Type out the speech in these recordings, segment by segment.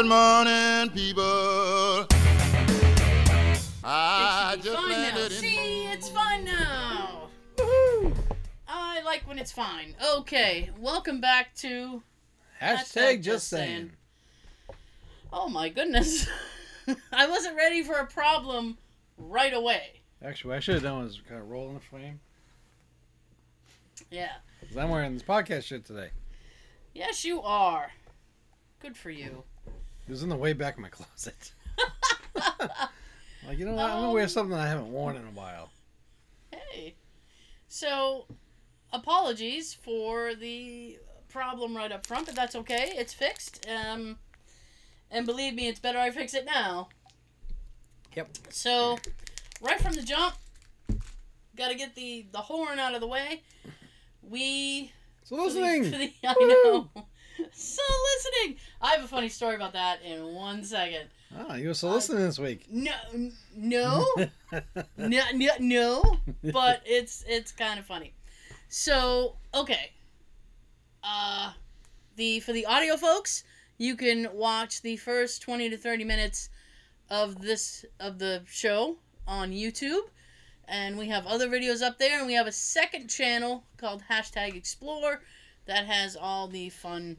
Good morning, people. I It just fine now. landed in. See, it's fine now. I like when it's fine. Okay, welcome back to. Hashtag just saying. Oh my goodness. I wasn't ready for a problem right away. Actually, what I should have done was kind of roll in the frame. Yeah. Because I'm wearing this podcast shit today. Yes, you are. Good for you. It was in the way back of my closet. like, you know what? I'm going to wear Um, something I haven't worn in a while. Hey. So, apologies for the problem right up front, but that's okay. It's fixed. Um, and believe me, it's better I fix it now. Yep. So, right from the jump, got to get the the horn out of the way. We So for the- listening. for the- I know. So listening. I have a funny story about that in one second. Ah, you were so listening this week. No, no, no, no, no. But it's it's kind of funny. So okay, uh, the for the audio folks, you can watch the first twenty to thirty minutes of this of the show on YouTube, and we have other videos up there, and we have a second channel called hashtag Explore that has all the fun.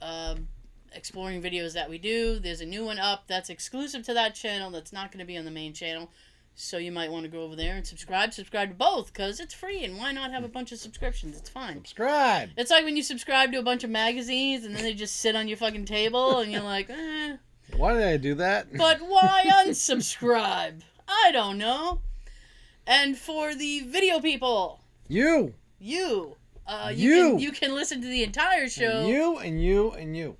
Um, exploring videos that we do. There's a new one up that's exclusive to that channel that's not going to be on the main channel. So you might want to go over there and subscribe. Subscribe to both because it's free and why not have a bunch of subscriptions? It's fine. Subscribe. It's like when you subscribe to a bunch of magazines and then they just sit on your fucking table and you're like, eh. Why did I do that? But why unsubscribe? I don't know. And for the video people, you. you, uh, you, You. Can, you can listen to the entire show. And you and you and you.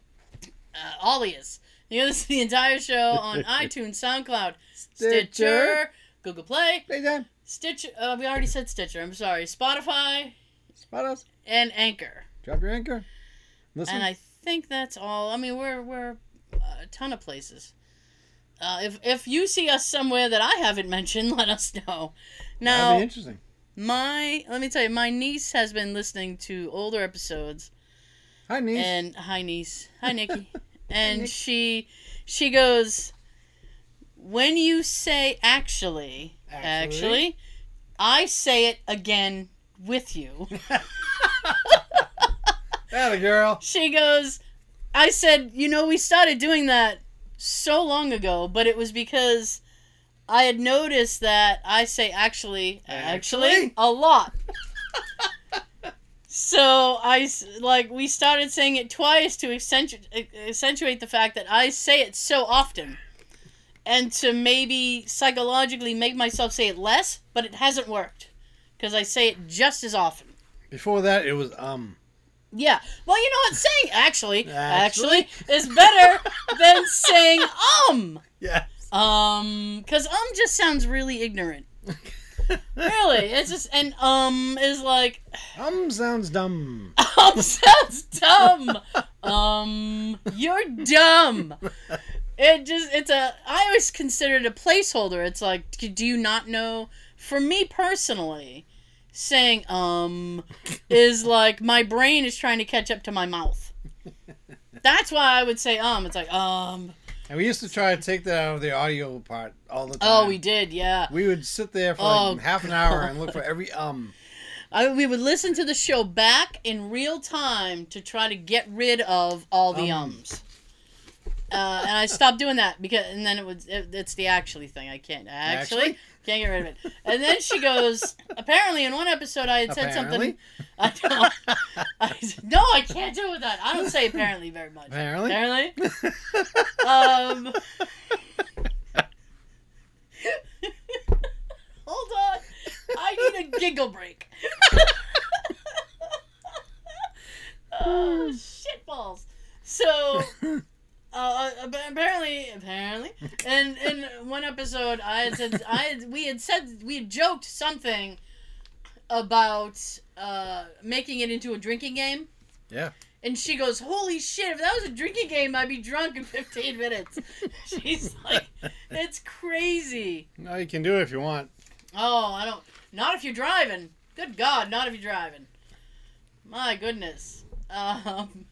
uh, Alias. You can listen to the entire show on iTunes, SoundCloud, Stitcher, Google Play, Playtime. Stitcher. Uh, we already said Stitcher. I'm sorry. Spotify Spot us. and Anchor. Drop your anchor. Listen. And I think that's all. I mean, we're we're a ton of places. Uh, if if you see us somewhere that I haven't mentioned, let us know. That'd Now, be interesting. My let me tell you, my niece has been listening to older episodes Hi, niece. and hi niece hi nikki and Nick. she she goes when you say actually, actually Actually? i say it again with you That a girl. she goes i said you know we started doing that so long ago but it was because i had noticed that i say actually actually, Actually? a lot so I like we started saying it twice to accentuate, accentuate the fact that i say it so often and to maybe psychologically make myself say it less but it hasn't worked because i say it just as often Before that, it was um. yeah. Well, you know what? Saying actually, Actually? actually, is better than saying um. Yeah. Um, because um just sounds really ignorant. really, it's just and um is like Um sounds dumb. um sounds dumb. um, you're dumb. It just it's a I always consider it a placeholder. It's like do you not know? For me personally, saying um is like my brain is trying to catch up to my mouth. That's why I would say um. It's like um. And we used to try to take that out of the audio part all the time. Oh, we did, yeah. We would sit there for Oh, like half an hour and look for every um. I, we would listen to the show back in real time to try to get rid of all the Um. ums. Uh, and I stopped doing that because, and then it was it, it's the actually thing. I can't actually, Actually? Can't get rid of it. And then she goes. apparently, in one episode, I had said something. Apparently. I don't. I, no, I can't do with that. I don't say apparently very much. Apparently. Apparently. Um. Hold on. I need a giggle break. oh, shitballs. So, uh, apparently, apparently, in in one episode, I had said I had, we had said we had joked something about uh, making it into a drinking game. Yeah. And she goes, "Holy shit! If that was a drinking game, I'd be drunk in 15 minutes." She's like, "It's crazy." No, you can do it if you want. Oh, I don't. Not if you're driving. Good God, not if you're driving. My goodness. Um,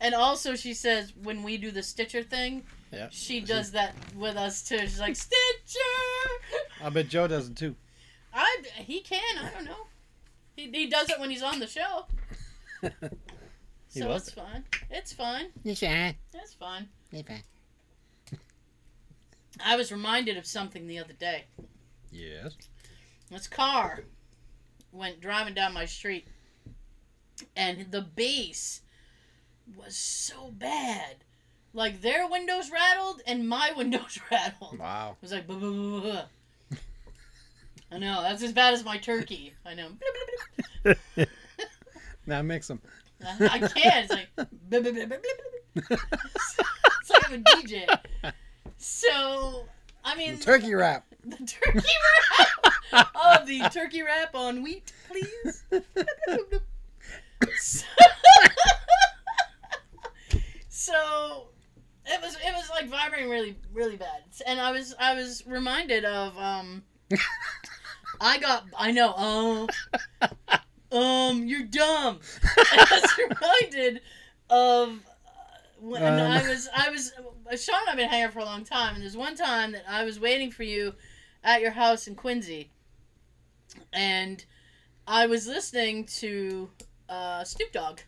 And also, she says when we do the Stitcher thing, Yeah. she does that with us too. She's like Stitcher. I bet Joe doesn't too. I he can. I don't know. He, he does it when he's on the show. He So loves it's fine. It's fine. It's fine. It's fine. It's fine. I was reminded of something the other day. Yes. This car went driving down my street, and the bass was so bad. Like their windows rattled and my windows rattled. Wow. It was like, "Buh, buh, buh, buh, buh." I know that's as bad as my turkey. I know. now mix them. I can't. It's like, it's like I'm a DJ. So, I mean, Turkey wrap. the turkey wrap. oh, the turkey wrap on wheat, please. so, so it was it was like vibrating really really bad, and I was I was reminded of um. I got I know um um you're dumb. I was reminded of uh, when Um. I was I was Sean and I've been hanging out for a long time, and there's one time that I was waiting for you at your house in Quincy, and I was listening to uh, Snoop Dogg,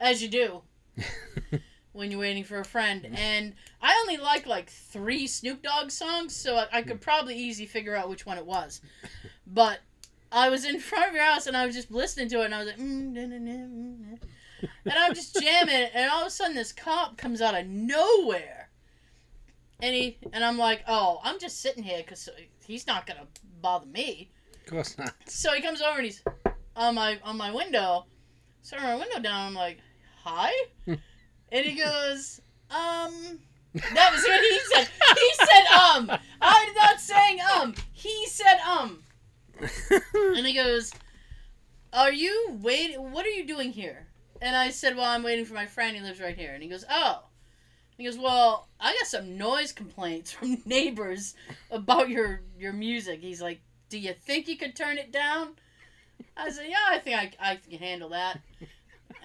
as you do when you're waiting for a friend, and I only like like three Snoop Dogg songs, so I, I could probably easily figure out which one it was, but. I was in front of your house and I was just listening to it and I was like, mm, na, na, na, mm, and I'm just jamming it and all of a sudden this cop comes out of nowhere and he and I'm like, oh, I'm just sitting here because he's not gonna bother me. Of course not. So he comes over and he's on my on my window. So I my window down. I'm like, hi, and he goes, um. That was what he said. He said um. I'm not saying um. He said um. And he goes, Are you waiting? What are you doing here? And I said, Well, I'm waiting for my friend. He lives right here. And he goes, Oh. He goes, Well, I got some noise complaints from neighbors about your your music. He's like, Do you think you could turn it down? I said, Yeah, I think I, I can handle that.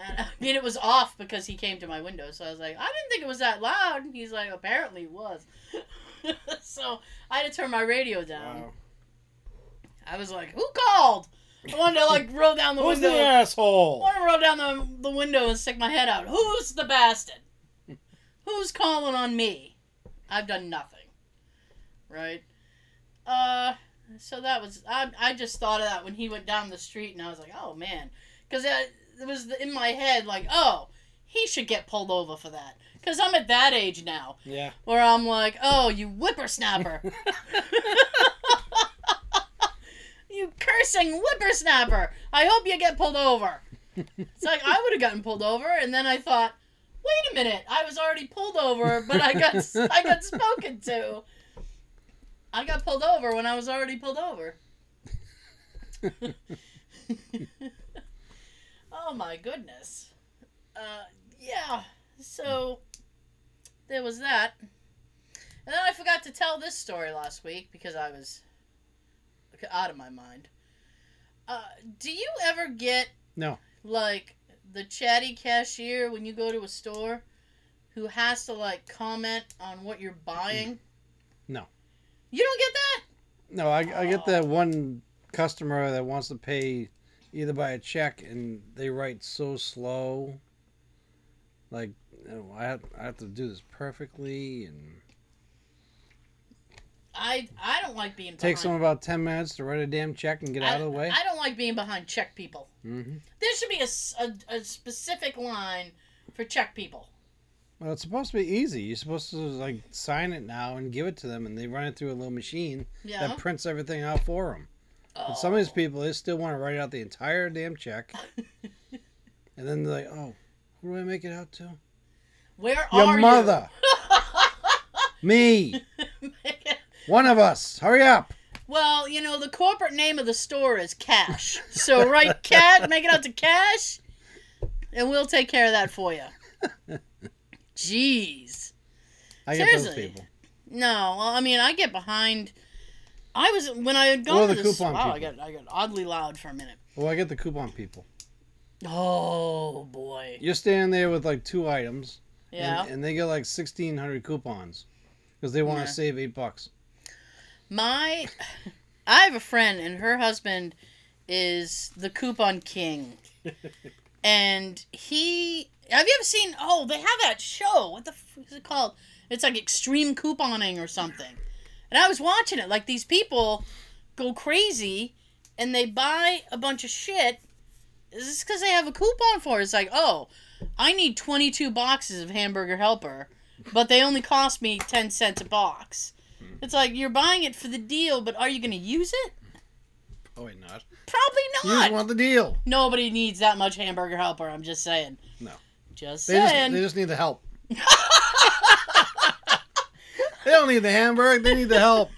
And, I mean, it was off because he came to my window. So I was like, I didn't think it was that loud. He's like, Apparently it was. so I had to turn my radio down. Wow. I was like, "Who called?" I wanted to like roll down the Who's window. Who's the asshole? I asshole? want to roll down the, the window and stick my head out. Who's the bastard? Who's calling on me? I've done nothing. Right? Uh, so that was I. I just thought of that when he went down the street, and I was like, "Oh man," because it was in my head like, "Oh, he should get pulled over for that." Because I'm at that age now Yeah. where I'm like, "Oh, you whippersnapper." you cursing whippersnapper. I hope you get pulled over. It's like I would have gotten pulled over, and then I thought, wait a minute, I was already pulled over, but I got I got spoken to. I got pulled over when I was already pulled over. oh my goodness. Uh, yeah. So there was that. And then I forgot to tell this story last week because I was out of my mind. Uh, do you ever get No. like the chatty cashier when you go to a store who has to like comment on what you're buying? No. You don't get that? No, I, I get that one customer that wants to pay either by a check and they write so slow. Like, you know, I have, I have to do this perfectly and I I don't like being it takes them about 10 minutes to write a damn check and get I, out of the way. I don't like being behind check people. hmm There should be a a specific line for check people. Well, it's supposed to be easy. You're supposed to like sign it now and give it to them, and they run it through a little machine Yeah. that prints everything out for them. But oh. some of these people, they still want to write out the entire damn check, and then they're like, "Oh, who do I make it out to? Where Your are mother, me, one of us. Hurry up!" well, you know the corporate name of the store is Cash. So write cat, make it out to Cash, and we'll take care of that for you. Jeez. I get those Seriously. people. No, well, I mean, I get behind. I was when I had gone Or to the this. coupon Wow, I got I got oddly loud for a minute. Well, I get the coupon people. Oh boy. You're standing there with like two items, Yeah. and, and they get like sixteen hundred coupons because they want to Yeah. save eight bucks. My, I have a friend, and her husband is the coupon king, and he. Have you ever seen? Oh, they have that show. What the f- is it called? It's like extreme couponing or something. And I was watching it. Like these people go crazy, and they buy a bunch of shit. Is this because they have a coupon for it? It's like, oh, I need twenty-two boxes of Hamburger Helper, but they only cost me ten cents a box. Hmm. It's like you're buying it for the deal, but are you going to use it? Oh, Probably not. Probably You not. just want the deal. Nobody needs that much hamburger helper. I'm just saying. No. Just They just, saying. they just need the help. they don't need the hamburger. They need the help.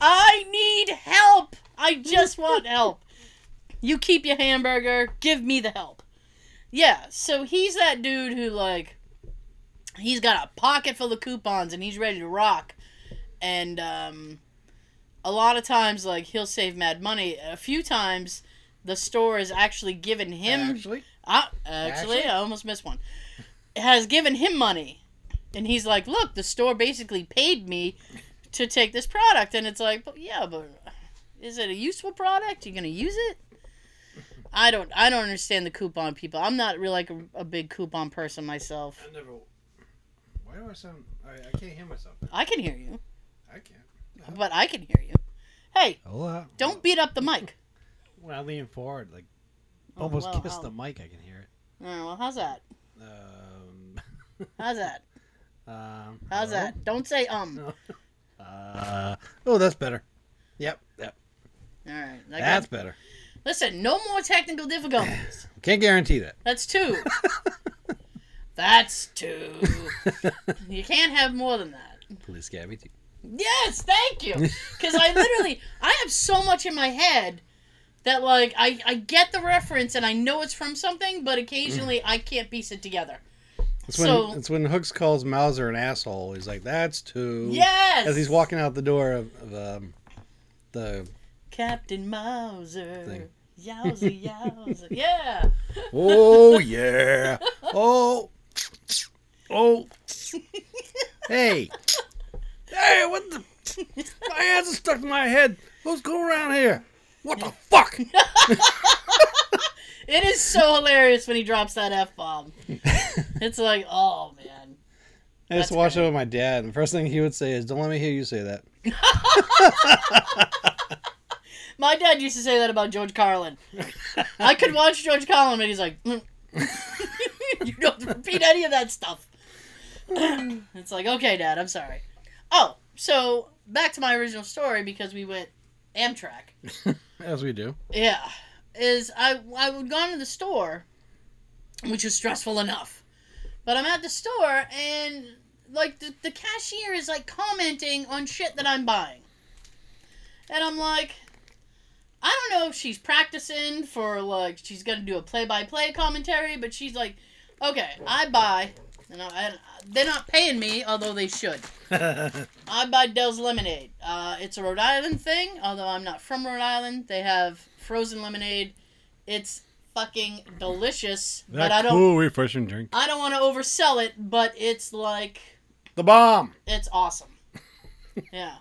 I need help. I just want help. You keep your hamburger. Give me the help. Yeah. So he's that dude who like, he's got a pocket full of coupons and he's ready to rock. And um, a lot of times, like he'll save mad money. A few times, the store has actually given him Actually, Ah, actually, Actually? I almost missed one. Has given him money, and he's like, "Look, the store basically paid me to take this product," and it's like, "But yeah, but is it a useful product? You gonna use it?" I don't. I don't understand the coupon people. I'm not really like a, a big coupon person myself. I never. Why do I sound? I, I can't hear myself. I can hear you, I can't. but I can hear you. Hey, Hola. don't beat up the mic. When I lean forward, like Oh, almost well, kiss how- the mic, I can hear it. All right, well, how's that? Um, How's that? Um, How's that? Don't say um. No. Uh, oh, that's better. Yep, yep. All right. That's better. Listen, no more technical difficulties. Can't guarantee that. That's two. That's two. You can't have more than that. Police Academy. Yes, thank you. Because I literally, I have so much in my head that like I I get the reference and I know it's from something, but occasionally I can't piece it together. It's when So- it's when Hooks calls Mauser an asshole. He's like, "That's too." Yes. As he's walking out the door of, of um, the Captain Mauser. Thing. Yowza yowza. Yeah. oh yeah oh oh hey hey what the my hands are stuck in my head. What's going around here? What the fuck? It is so hilarious when he drops that f bomb. It's like, oh man. I just That's watched it with my dad, and the first thing he would say is, "Don't let me hear you say that." My dad used to say that about George Carlin. I could watch George Carlin, and he's like, "Mm." "You don't repeat any of that stuff." it's like, okay, Dad, I'm sorry. Oh, so back to my original story because we went Amtrak. As we do. Yeah, is I I would go into the store, which is stressful enough, but I'm at the store and like the, the cashier is like commenting on shit that I'm buying, and I'm like, I don't know if she's practicing for like she's gonna do a play by play commentary, but she's like, okay, I buy, and, I, and they're not paying me, although they should. I buy Dell's lemonade. Uh, it's a Rhode Island thing, although I'm not from Rhode Island. They have frozen lemonade. It's fucking delicious, but I don't. cool, refreshing drink. I don't want to oversell it, but it's like The bomb. it's awesome. yeah.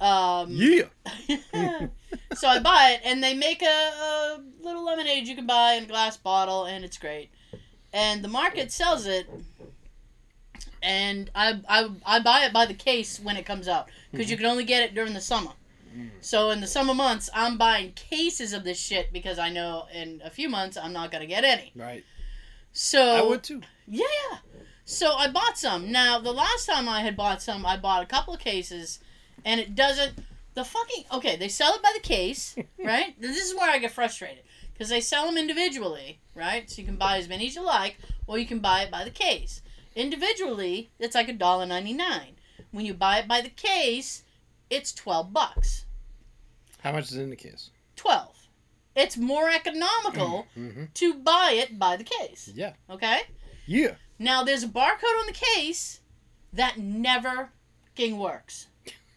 Um, Yeah. so I buy it, and they make a, a little lemonade you can buy in a glass bottle, and it's great. And the market sells it, and I, I, I buy it by the case when it comes out because you mm-hmm. can only get it during the summer. Mm. So in the summer months, I'm buying cases of this shit because I know in a few months I'm not gonna get any. Right. So I would too. yeah. So I bought some. Now, the last time I had bought some, I bought a couple of cases, and it doesn't. The fucking. Okay, they sell it by the case, right? this is where I get frustrated. Because they sell them individually, right? So you can buy as many as you like, or you can buy it by the case. Individually, it's like a dollar ninety nine. When you buy it by the case, it's twelve bucks. How much is in the case? Twelve. It's more economical Mm-hmm. to buy it by the case. Yeah. Okay? Yeah. Now there's a barcode on the case that never fucking works.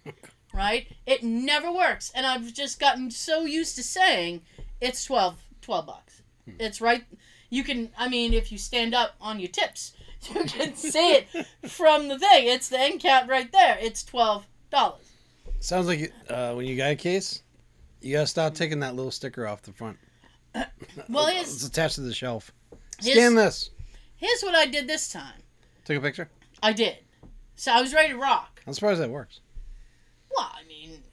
Right? It never works. And I've just gotten so used to saying it's 12, 12 bucks. It's right. You can. I mean, if you stand up on your tips, you can see it from the thing. It's the end cap right there. It's twelve dollars. Sounds like uh, when you got a case, you gotta stop taking that little sticker off the front. Well, It's attached to the shelf. His- Scan this. here's what I did this time. Take a picture. I did. So I was ready to rock. I'm surprised that works. Well,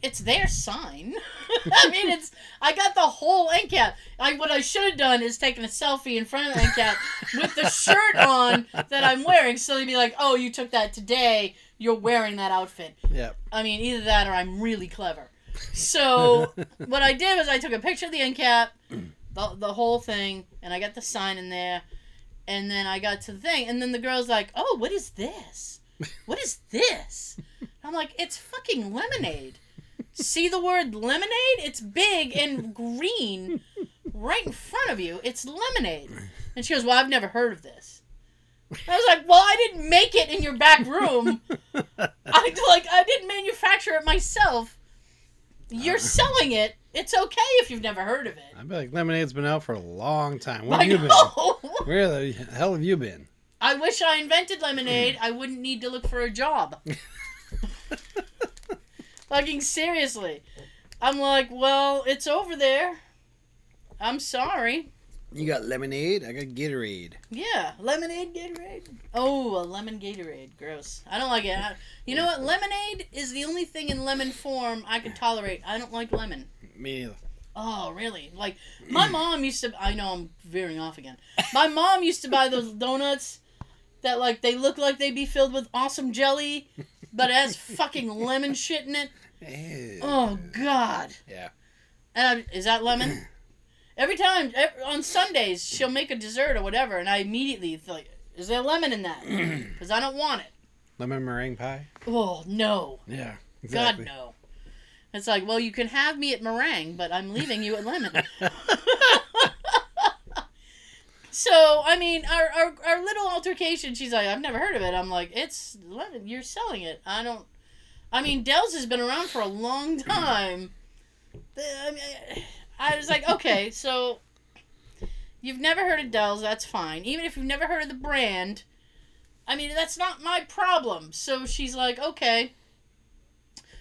it's their sign. I mean, it's. I got the whole end cap. I what I should have done is taken a selfie in front of the end cap with the shirt on that I'm wearing, so they'd be like, "Oh, you took that today. You're wearing that outfit." Yeah. I mean, either that or I'm really clever. So what I did was I took a picture of the end cap, the, the whole thing, and I got the sign in there, and then I got to the thing, and then the girl's like, "Oh, what is this? What is this?" I'm like, "It's fucking lemonade." See the word lemonade? It's big and green, right in front of you. It's lemonade. And she goes, "Well, I've never heard of this." I was like, "Well, I didn't make it in your back room." I like I didn't manufacture it myself. You're selling it. It's okay if you've never heard of it. I bet like lemonade's been out for a long time. Where I have you been? Where the hell have you been? I wish I invented lemonade. I wouldn't need to look for a job. Fucking seriously. I'm like, well, it's over there. I'm sorry. You got lemonade. I got Gatorade. Yeah, lemonade Gatorade. Oh, a lemon Gatorade. Gross. I don't like it. I, you know what? Lemonade is the only thing in lemon form I can tolerate. I don't like lemon. Me neither. Oh, really? Like my mom used to. I know I'm veering off again. My mom used to buy those donuts that like they look like they'd be filled with awesome jelly, but it has fucking lemon shit in it. Ew. Oh God. Yeah. And I, is that lemon? Every time ev on Sundays she'll make a dessert or whatever, and I immediately like, is there lemon in that? Because I don't want it. Lemon meringue pie. Oh no. Yeah. God no. It's like, well, you can have me at meringue, but I'm leaving you at lemon. so, I mean, our, our, our little altercation, she's like, I've never heard of it. I'm like, it's. You're selling it. I don't. I mean, Dell's has been around for a long time. I, mean, I was like, okay, so you've never heard of Dell's. That's fine. Even if you've never heard of the brand, I mean, that's not my problem. So she's like, okay.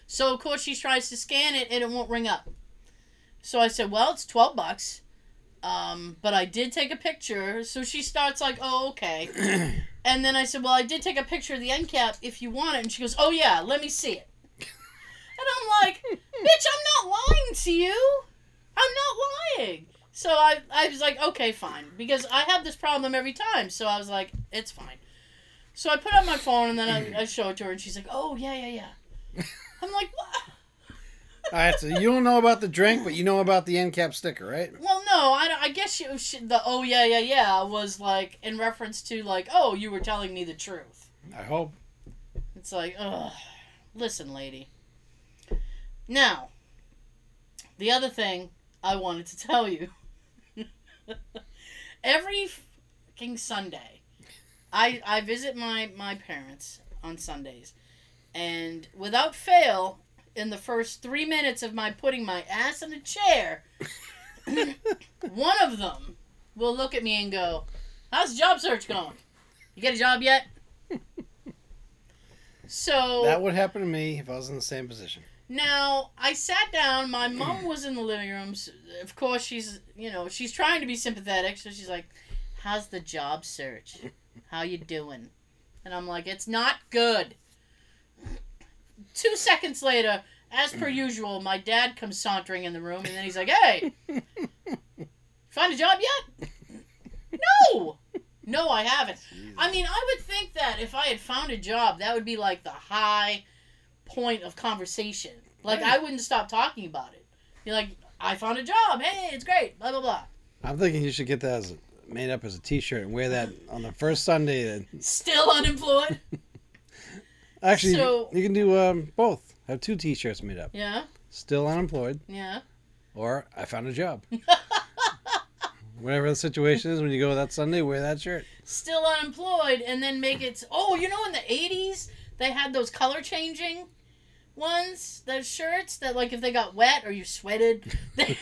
So of course she tries to scan it and it won't ring up. So I said, "Well, it's twelve bucks, um, but I did take a picture." So she starts like, "Oh, okay." and then I said, "Well, I did take a picture of the end cap if you want it." And she goes, "Oh yeah, let me see it." and I'm like, "Bitch, I'm not lying to you. I'm not lying." So I, I was like, "Okay, fine," because I have this problem every time. So I was like, "It's fine." So I put up my phone and then I, I show it to her, and she's like, "Oh yeah, yeah, yeah." I'm like, what? All right. So you don't know about the drink, but you know about the end cap sticker, right? Well, no, I, I guess you, the oh yeah yeah yeah was like in reference to like oh you were telling me the truth. I hope. It's like ugh, listen, lady. Now, the other thing I wanted to tell you. Every fucking Sunday, I I visit my my parents on Sundays, and without fail, in the first three minutes of my putting my ass in a chair, one of them will look at me and go, "How's the job search going? You get a job yet?" So That would happen to me if I was in the same position. now I sat down. My mom was in the living room. s- Of course, she's you know she's trying to be sympathetic, so she's like, "How's the job search? How you doing?" And I'm like, "It's not good." Two seconds later, as per usual, my dad comes sauntering in the room, and then he's like, "Hey, find a job yet?" No, no, I haven't. I mean, I would think that if I had found a job, that would be like the high point of conversation. Like Right. I wouldn't stop talking about it. You're like, I found a job. Hey, it's great. Blah blah blah. I'm thinking you should get that as made up as a T-shirt and wear that on the first Sunday. That Still unemployed. actually So- you can do um, both. Have two T-shirts made up. yeah, Still unemployed, yeah. or I found a job. Whatever the situation is, when you go that Sunday, wear that shirt. Still unemployed, and then make it. Oh, you know, in the '80s, they had those color changing ones, those shirts that, like, if they got wet or you sweated, they,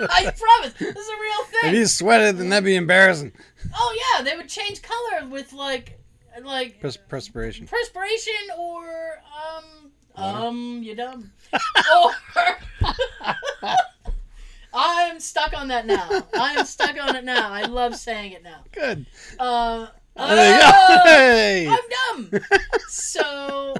I promise. This is a real thing. If thing. you sweated, then that'd be embarrassing. Oh yeah, they would change color with like like Pers- perspiration. perspiration or um Water. um you dumb or I'm stuck on that now. I am stuck on it now. I love saying it now. Good. Uh, There you go. oh, Hey. I'm dumb. So,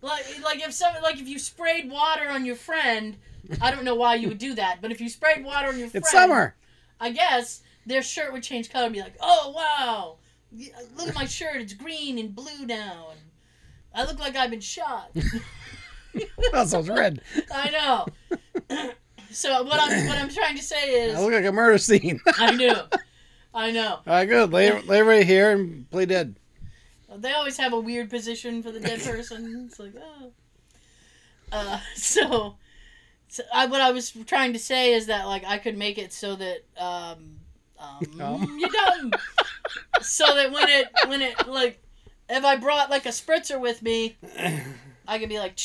like, like if some, like if you sprayed water on your friend, I don't know why you would do that, but if you sprayed water on your friend, It's summer. I guess their shirt would change color and be like, "Oh wow, look at my shirt. It's green and blue now, and I look like I've been shot." That sounds red. I know. so what I'm what I'm trying to say is I look like a murder scene. I knew, I know. All right, good. Lay, lay right here and play dead. They always have a weird position for the dead person. It's like, oh. Uh, so, so I, what I was trying to say is that like I could make it so that um, um, you're dumb. so that when it when it like if I brought like a spritzer with me, I could be like,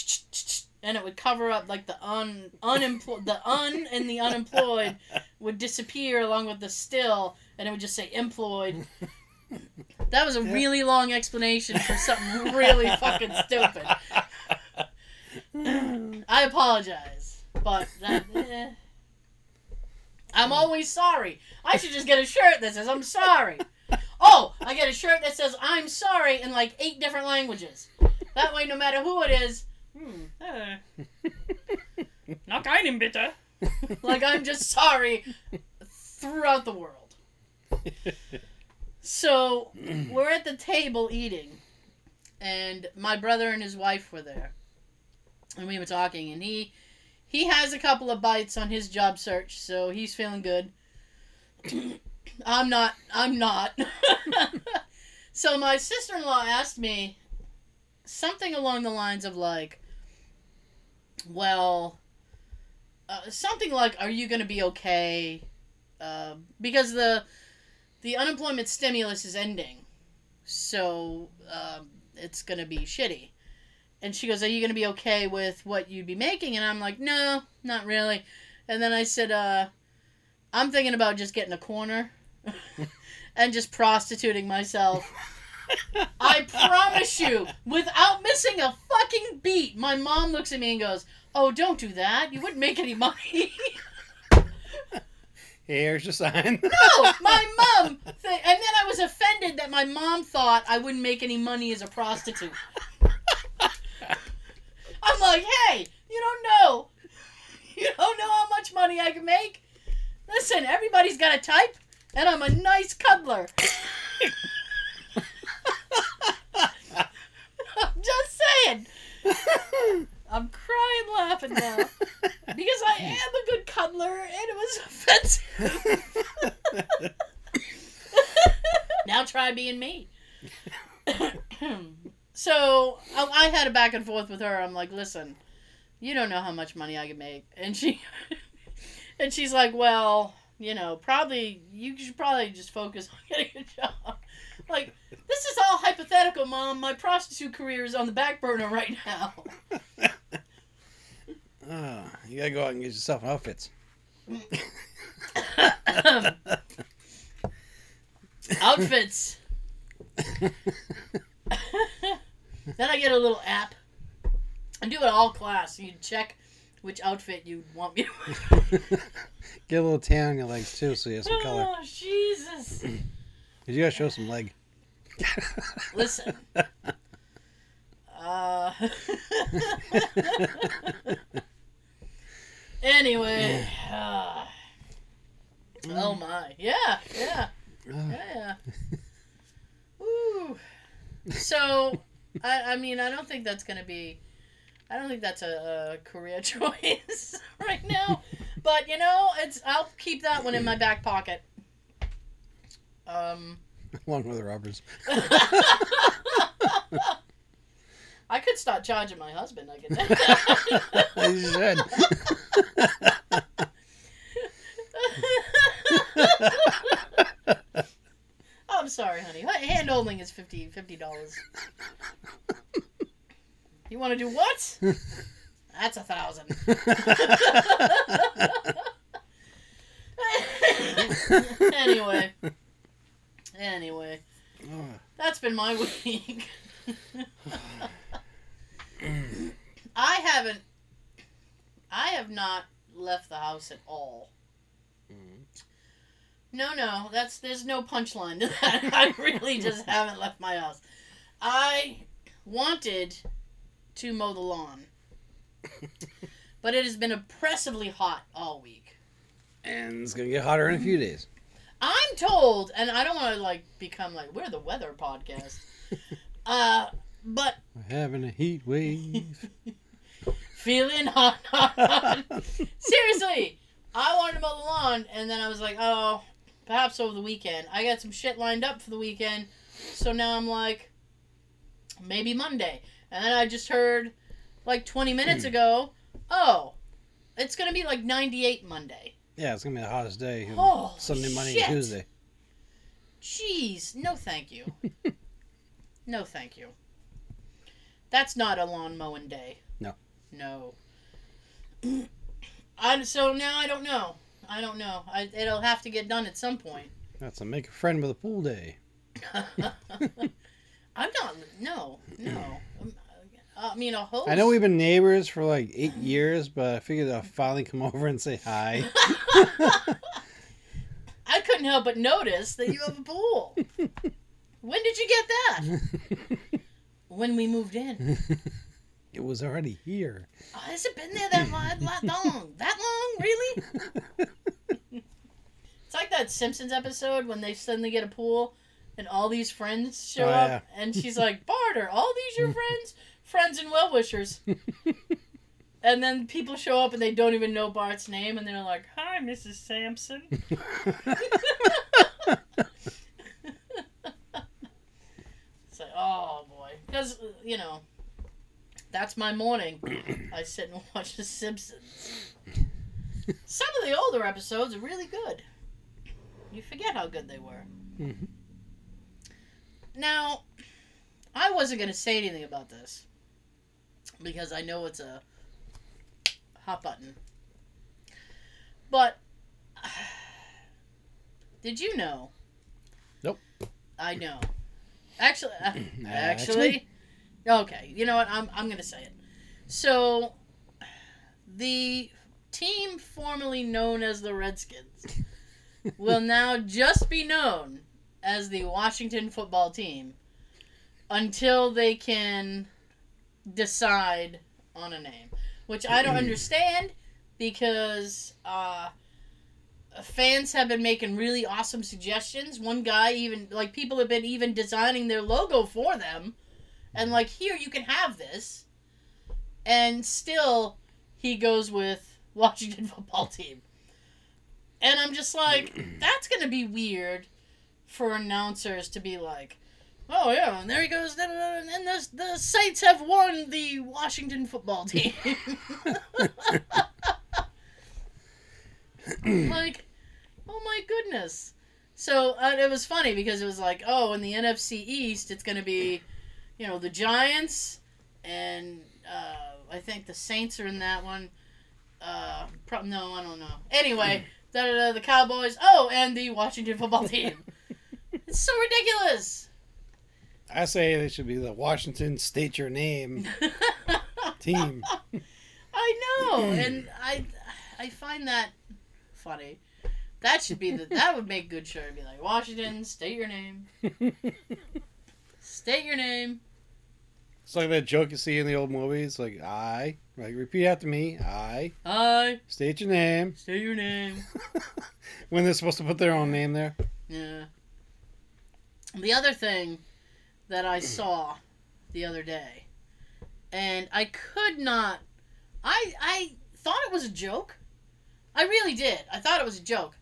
and it would cover up like the un unemployed the un and the unemployed would disappear along with the still, and it would just say employed. That was a really long explanation for something really fucking stupid. I apologize, but that, eh. I'm always sorry. I should just get a shirt that says I'm sorry. Oh, I get a shirt that says I'm sorry in like eight different languages. That way, no matter who it is, hmm, eh. not bitte. Like I'm just sorry throughout the world. So we're at the table eating, and my brother and his wife were there, and we were talking, and he he has a couple of bites on his job search, so he's feeling good. I'm not. I'm not. so my sister-in-law asked me something along the lines of like, well, uh, something like, "Are you going to be okay?" Uh, because the the unemployment stimulus is ending, so um, it's going to be shitty. And she goes, "Are you going to be okay with what you'd be making?" And I'm like, "No, not really." And then I said, uh, "I'm thinking about just getting a corner and just prostituting myself." I promise you, without missing a fucking beat, my mom looks at me and goes, "Oh, don't do that. You wouldn't make any money." Here's your sign. no, my mom. Th- and then I was offended that my mom thought I wouldn't make any money as a prostitute. I'm like, hey, you don't know. You don't know how much money I can make. Listen, everybody's got a type, and I'm a nice cuddler. I'm just saying. I'm crying laughing now because I am a good cuddler, and it was offensive. now try being me. so I, had a back and forth with her. I'm like, listen, you don't know how much money I can make, and she, and she's like, well, you know, probably you should probably just focus on getting a job. Like, this is all hypothetical, mom. My prostitute career is on the back burner right now. Oh, you gotta go out and get yourself outfits. Outfits. then I get a little app. I do it all class. You check which outfit you want me to wear. Get a little tan on your legs too, so you have some color. Oh, Jesus. you gotta show some leg. Listen. Uh, anyway. uh, oh my. Yeah, yeah. Yeah. Woo. So, I, I mean, I don't think that's going to be. I don't think that's a, a career choice right now. But, you know, it's I'll keep that one in my back pocket. Um. Along with the rubbers. I could start charging my husband. I could. you should. I'm sorry, honey. Hand holding is 50 dollars. You want to do what? That's a thousand. anyway. Anyway. That's been my week. I haven't. I have not left the house at all. Mhm. No, no, that's there's no punchline to that. I really just haven't left my house. I wanted to mow the lawn, but it has been oppressively hot all week. and it's gonna get hotter in a few days. I'm told, and I don't want to like become like we're the weather podcast. uh, but We're having a heat wave. feeling hot, hot, hot. Seriously, I wanted to mow the lawn, and then I was like, oh, perhaps over the weekend. I got some shit lined up for the weekend, so now I'm like, maybe Monday. And then I just heard, like 20 minutes hmm. ago, oh, it's gonna be like 98 Monday. yeah, it's gonna be the hottest day. Oh, Sunday, Monday, shit. Tuesday. Jeez, no thank you. no thank you. That's not a lawn mowing day. No. No. I so now I don't know. I don't know. I, it'll have to get done at some point. That's a make a friend with a pool day. I'm not. No, no. I mean, a host. I know we've been neighbors for like eight years, but I figured I'll finally come over and say hi. I couldn't help but notice that you have a pool. when did you get that? When we moved in. It was already here. Oh, has it been there that long? that long? Really? It's like that Simpsons episode when they suddenly get a pool and all these friends show Oh, up yeah. and she's like, Barter, all these your friends? Friends and well wishers. and then people show up and they don't even know Bart's name and they're like, Hi, Mrs. Sampson. It's like, oh boy. Because, uh, you know, that's my morning. I sit and watch The Simpsons. Some of the older episodes are really good. You forget how good they were. Mhm. Now, I wasn't going to say anything about this because I know it's a hot button. But, did you know? Nope. I know. Actually, uh, Actually? actually, okay. You know what? I'm I'm gonna say it. So, the team formerly known as the Redskins will now just be known as the Washington football team until they can decide on a name, which I don't understand because uh, fans have been making really awesome suggestions. One guy even like people have been even designing their logo for them, and like here you can have this, and still he goes with Washington football team. And I'm just like, that's gonna be weird for announcers to be like, oh yeah, and there he goes, da, da, da, and the the Saints have won the Washington football team. like, oh my goodness. So uh, it was funny because it was like, oh, in the NFC East, it's gonna be, you know, the Giants, and uh, I think the Saints are in that one. Uh, pro- no, I don't know. Anyway, da, da, da, the Cowboys. Oh, and the Washington football team. it's so ridiculous. I say they should be the Washington State Your Name team. I know, and I, I find that funny. That should be the. That would make good shirt. Be like Washington, state your name. State your name. It's like that joke you see in the old movies, like I, like repeat after me, I I state your name. state your name. when they're supposed to put their own name there. Yeah. The other thing that I saw the other day, and I could not. I I thought it was a joke. I really did. I thought it was a joke.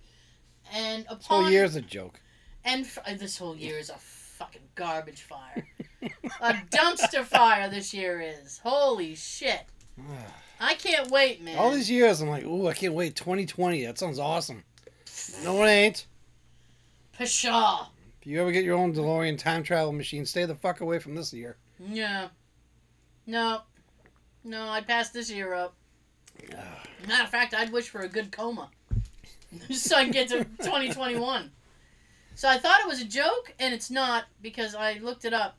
And This upon whole year's a joke. and f- uh, this whole year is a fucking garbage fire. a dumpster fire this year is. Holy shit. I can't wait, man. All these years, I'm like, ooh, I can't wait. 2020, that sounds awesome. No, it ain't. Pshaw. If you ever get your own DeLorean time travel machine, stay the fuck away from this year. Yeah. No. No, I'd pass this year up. Matter of fact, I'd wish for a good coma. so I can get to 2021. So I thought it was a joke, and it's not because I looked it up.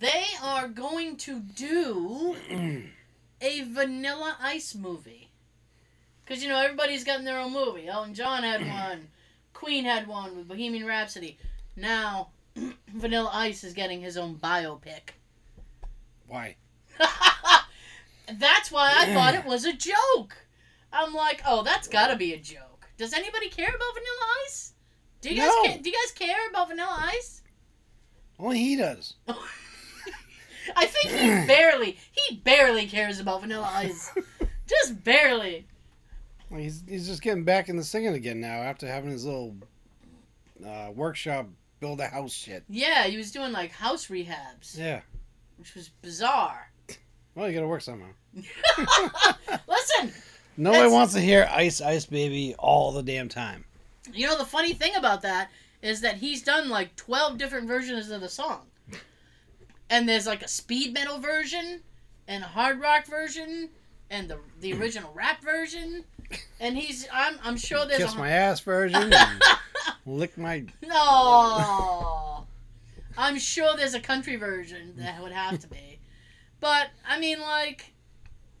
They are going to do a Vanilla Ice movie. Because, you know, everybody's gotten their own movie. Elton John had one, Queen had one with Bohemian Rhapsody. Now, Vanilla Ice is getting his own biopic. Why? That's why I thought it was a joke. I'm like, oh, that's got to be a joke. Does anybody care about Vanilla Ice? Do you guys No. ca- do you guys care about Vanilla Ice? Only he does. I think he barely he barely cares about Vanilla Ice. Just barely. Well, he's he's just getting back into singing again now after having his little uh, workshop build a house shit. Yeah, he was doing like house rehabs, Yeah. which was bizarre. Well, you gotta work somehow. Listen, Nobody wants to hear Ice Ice Baby all the damn time. You know the funny thing about that is that he's done like 12 different versions of the song. And there's like a speed metal version and a hard rock version and the the mm. original rap version. And he's I'm I'm sure there's Kiss a my ass version. and lick my. No. I'm sure there's a country version that would have to be. But I mean like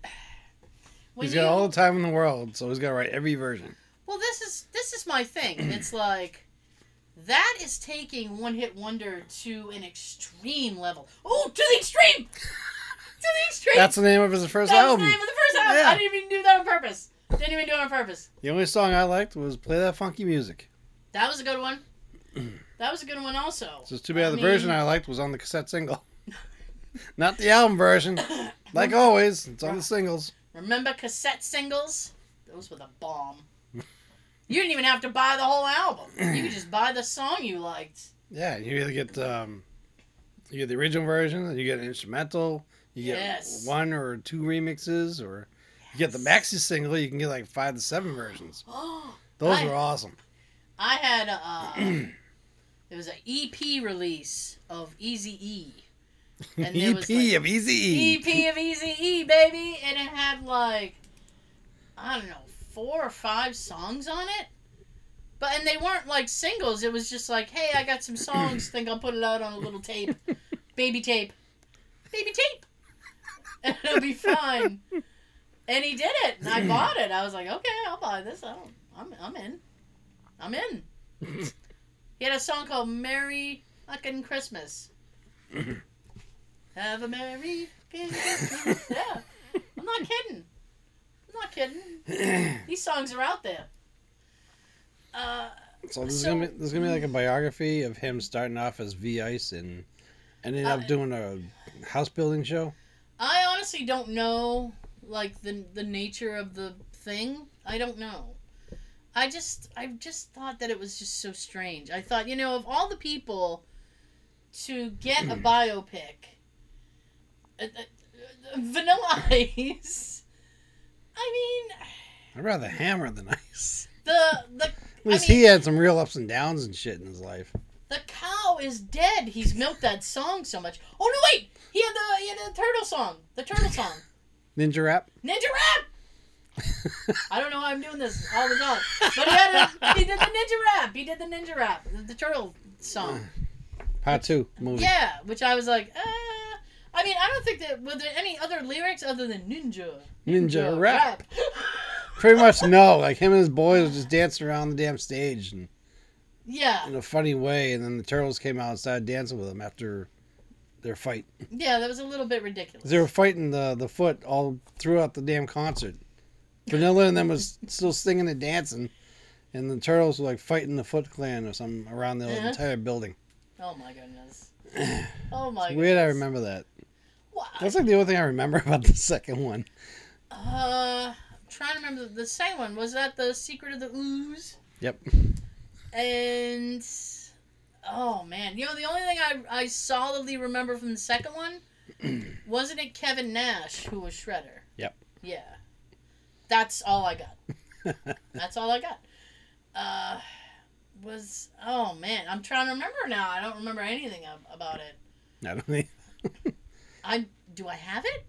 when He's you, got all the time in the world, so he's got to write every version. Well, this is this is my thing. It's like that is taking one hit wonder to an extreme level. Oh, to the extreme. to the extreme. That's the name of his first that album. the name of the first album. Yeah. I didn't even do that on purpose. Didn't even do it on purpose. The only song I liked was "Play That Funky Music." That was a good one. That was a good one also. It's just too bad the mean- version I liked was on the cassette single, not the album version. Like always, it's on the singles. Remember cassette singles? Those were the bomb. You didn't even have to buy the whole album. You could just buy the song you liked. Yeah, you either get um, you get the original version, you get an instrumental, you get Yes. one or two remixes, or you get the maxi single. You can get like five to seven versions. Oh, Those I- were awesome. I had a, uh, there was an EP release of Easy E. And EP was, like, of Easy E. EP of Easy E, baby, and it had like I don't know four or five songs on it. But and they weren't like singles. It was just like, hey, I got some songs. think I'll put it out on a little tape, baby tape, baby tape, and it'll be fine. And he did it, and I bought it. I was like, okay, I'll buy this. I don't, I'm, I'm in. I'm in. He had a song called "Merry Fucking Christmas." Have a merry Fucking Christmas. yeah, I'm not kidding. I'm not kidding. These songs are out there. Uh, So this is So- gonna be this is gonna be like a biography of him starting off as V Ice and ending Uh, up doing a house building show. I honestly don't know, like the the nature of the thing. I don't know. I just I just thought that it was just so strange. I thought, you know, of all the people to get a biopic, uh, uh, uh, Vanilla Ice. I mean, I'd rather Hammer than Ice. the the At least mean- he had some real ups and downs and shit in his life. the cow is dead. He's milked that song so much. Oh no, wait! He had the he had the turtle song. The turtle song. Ninja Rap. Ninja rap. I don't know why I'm doing this all the time, but he had a, he did the ninja rap. He did the ninja rap, the, the turtle song. Part two movie. Yeah, which I was like, uh, I mean, I don't think that were there any other lyrics other than ninja. Ninja Rap. Pretty much no. Like him and his boys were just dancing around the damn stage and yeah, in a funny way, and then the turtles came out and started dancing with him after their fight. yeah, that was a little bit ridiculous. They were fighting the the foot all throughout the damn concert. Vanilla and them was still singing and dancing, and the turtles were like fighting the Foot Clan or something around the Uh-huh. entire building. Oh my goodness. Oh my. It's weird. I remember that. That's like the only thing I remember about the second one. Uh, I'm trying to remember the, second one. Was that the Secret of the Ooze? Yep. And oh man, you know the only thing I I solidly remember from the second one wasn't it Kevin Nash who was Shredder? Yep. Yeah. That's all I got. That's all I got. Uh, was oh man, I'm trying to remember now. I don't remember anything about it. I don't. I do I have it?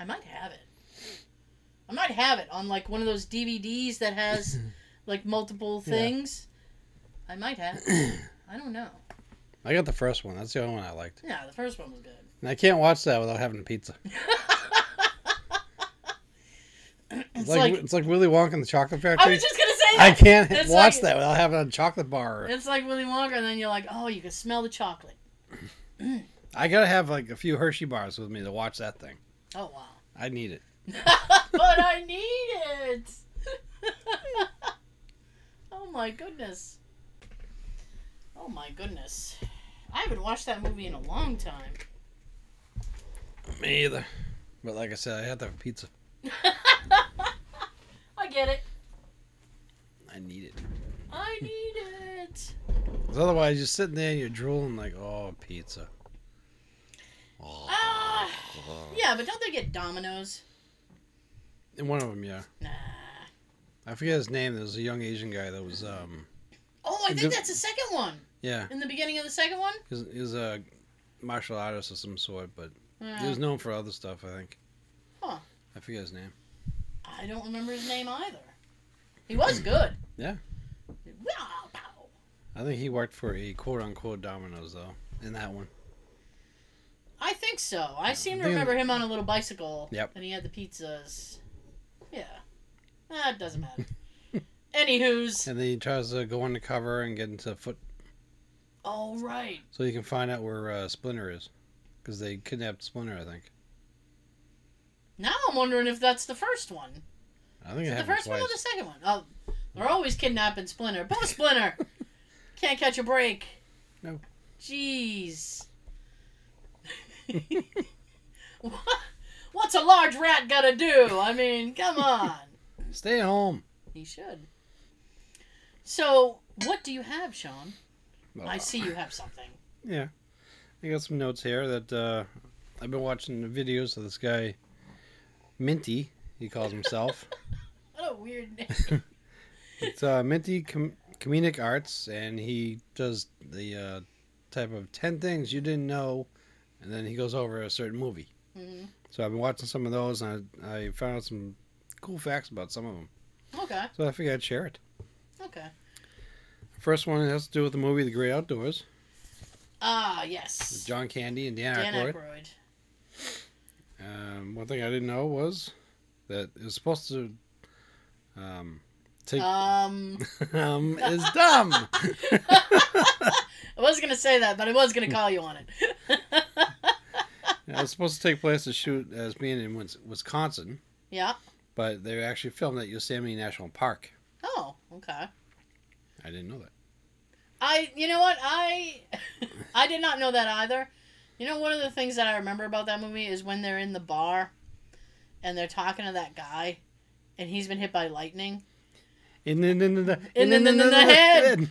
I might have it. I might have it on like one of those DVDs that has like multiple things. I might have. it. I don't know. I got the first one. That's the only one I liked. Yeah, the first one was good. And I can't watch that without having pizza. it's It's like, like, it's like Willy Wonka and the Chocolate Factory. I was just gonna say I can't It's watch like- that without having a chocolate bar. It's like Willy Wonka, and then you're like, oh, you can smell the chocolate. I gotta have like a few Hershey bars with me to watch that thing. Oh wow. I need it. but I need it. oh my goodness. Oh my goodness. I haven't watched that movie in a long time. Me either. But like I said, I have to have pizza. I get it. I need it. I need it. 'Cause otherwise, you're sitting there and you're drooling like, oh, pizza. Ah, yeah, but don't they get Domino's? And one of them, yeah. Nah. I forget his name. There was a young Asian guy that was, um, Oh, I think Good- that's the second one. yeah, In the beginning of the second one? he was, he was a martial artist of some sort, but Uh, he was known for other stuff, I think. Huh. I forget his name. I don't remember his name either. He was good. Yeah. I think he worked for a quote unquote Domino's, though, in that one. I think so. I seem to remember him on a little bicycle. Yep. And he had the pizzas. Yeah. That doesn't matter. Anywho's. And then he tries to go undercover and get into foot All right. so he can find out where uh, Splinter is. Because they kidnapped Splinter, I think. Now I'm wondering if that's the first one. I think it Is it the first one twice. or the second one? Oh, they're always kidnapping Splinter. Poor Splinter! Can't catch a break. No. Jeez. What- What's a large rat gotta do? I mean, come on. Stay home. He should. So, what do you have, Sean? I see you have something. Yeah. I got some notes here that uh, I've been watching the videos of this guy, Minty, he calls himself. What a weird name. it's uh, Minty Com- Comedic Arts, and he does the uh, type of 10 things you didn't know, and then he goes over a certain movie. hmm So I've been watching some of those, and I, I found out some cool facts about some of them. Okay. So I figured I'd share it. Okay. First one has to do with the movie The Great Outdoors, Ah, with yes. John Candy and Dan, Dan Aykroyd. Aykroyd. Um, one thing I didn't know was that it was supposed to um, take Um, um, is dumb. I was gonna say that, but I was gonna call you on it. it was supposed to take place to shoot as being in Wisconsin, yeah. but they actually filmed at Yosemite National Park. Oh, okay. I didn't know that. I, you know what, I, I did not know that either. You know, one of the things that I remember about that movie is when they're in the bar, and they're talking to that guy, and he's been hit by lightning, In the, in the, in the, In the- in the- in the head. and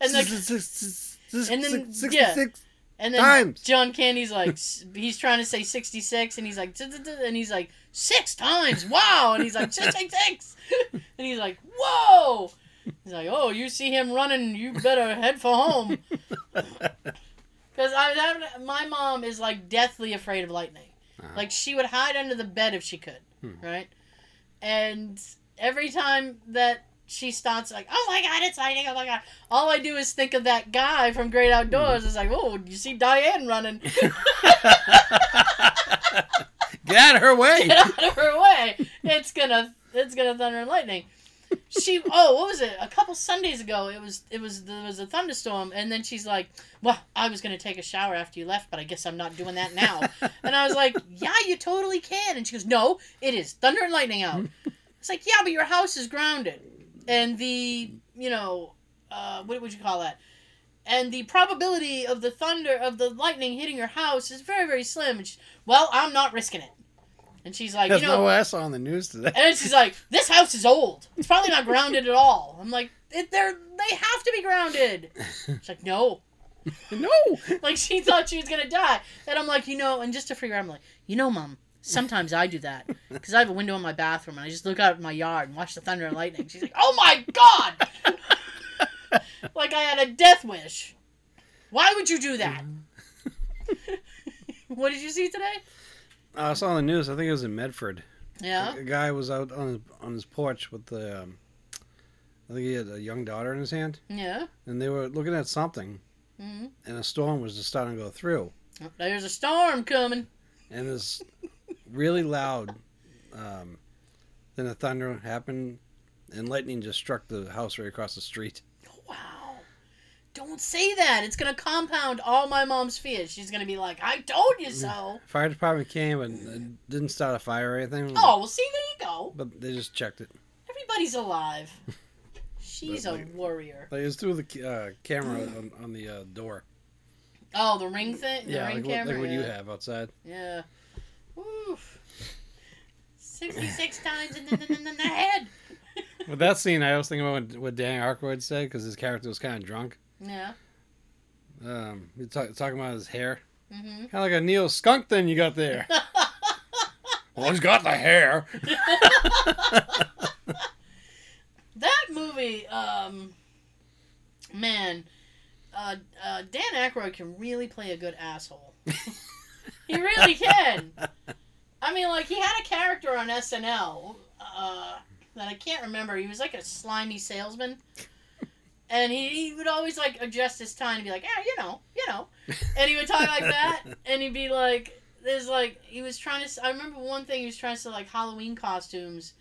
and the, and then- sixty-six. And then Times. John Candy's like, he's trying to say sixty six, and he's like, and he's like, six times, wow, and he's like, six, six, six, and he's like, whoa. He's like, oh, you see him running, you better head for home. Because I, my mom is like deathly afraid of lightning. Uh-huh. Like she would hide under the bed if she could, Hmm. right? And every time that she starts like, oh my god, it's lightning! Oh my god! All I do is think of that guy from Great Outdoors. It's like, oh, you see Diane running? Get out of her way. Get out of her way! It's gonna, it's gonna thunder and lightning. She, oh, what was it? A couple Sundays ago, it was, it was, there was a thunderstorm, and then she's like, "Well, I was gonna take a shower after you left, but I guess I'm not doing that now." and I was like, "Yeah, you totally can." And she goes, "No, it is thunder and lightning out." It's like, "Yeah, but your house is grounded, and the, you know, uh, what would you call that?" And the probability of the thunder of the lightning hitting your house is very, very slim. And she's, well, I'm not risking it. And she's like, you know, no S on the news today. and she's like, "This house is old. It's probably not grounded at all." I'm like, it, "They're they have to be grounded." She's like, "No." No. Like she thought she was gonna die, and I'm like, you know, and just to figure out, I'm like, you know, mom. Sometimes I do that because I have a window in my bathroom and I just look out at my yard and watch the thunder and lightning. She's like, "Oh my god!" like I had a death wish. Why would you do that? what did you see today? I saw on the news. I think it was in Medford. Yeah. A guy was out on his, on his porch with the. Um, I think he had a young daughter in his hand, Yeah. and they were looking at something, hmm and a storm was just starting to go through, There's a storm coming. and this really loud, um, then the thunder happened, and lightning just struck the house right across the street. Wow. Don't say that. It's gonna compound all my mom's fears. She's gonna be like, "I told you so." Fire department came and didn't start a fire or anything. Oh, well, see, there you go. But they just checked it. Everybody's alive. She's a Like- warrior. Like it was through the uh, camera on, on the uh, door. Oh, the ring thing. The yeah, ring like, what, camera. like what you have outside. Yeah. Oof. Sixty-six times in the, the, in the head. With that scene, I was thinking about what, what Dan Aykroyd said because his character was kind of drunk. Yeah. Um, talk, talking about his hair, Mm-hmm. kind of like a Neo skunk thing you got there. well, he's got the hair. that movie, um, man, uh, uh, Dan Aykroyd can really play a good asshole. He really can. I mean, like he had a character on SNL uh, that I can't remember. He was like a slimy salesman, and he, he would always like adjust his tone and be like, "Yeah, you know, you know," and he would talk like that, and he'd be like, "There's like he was trying to." s- I remember one thing he was trying to sell like Halloween costumes,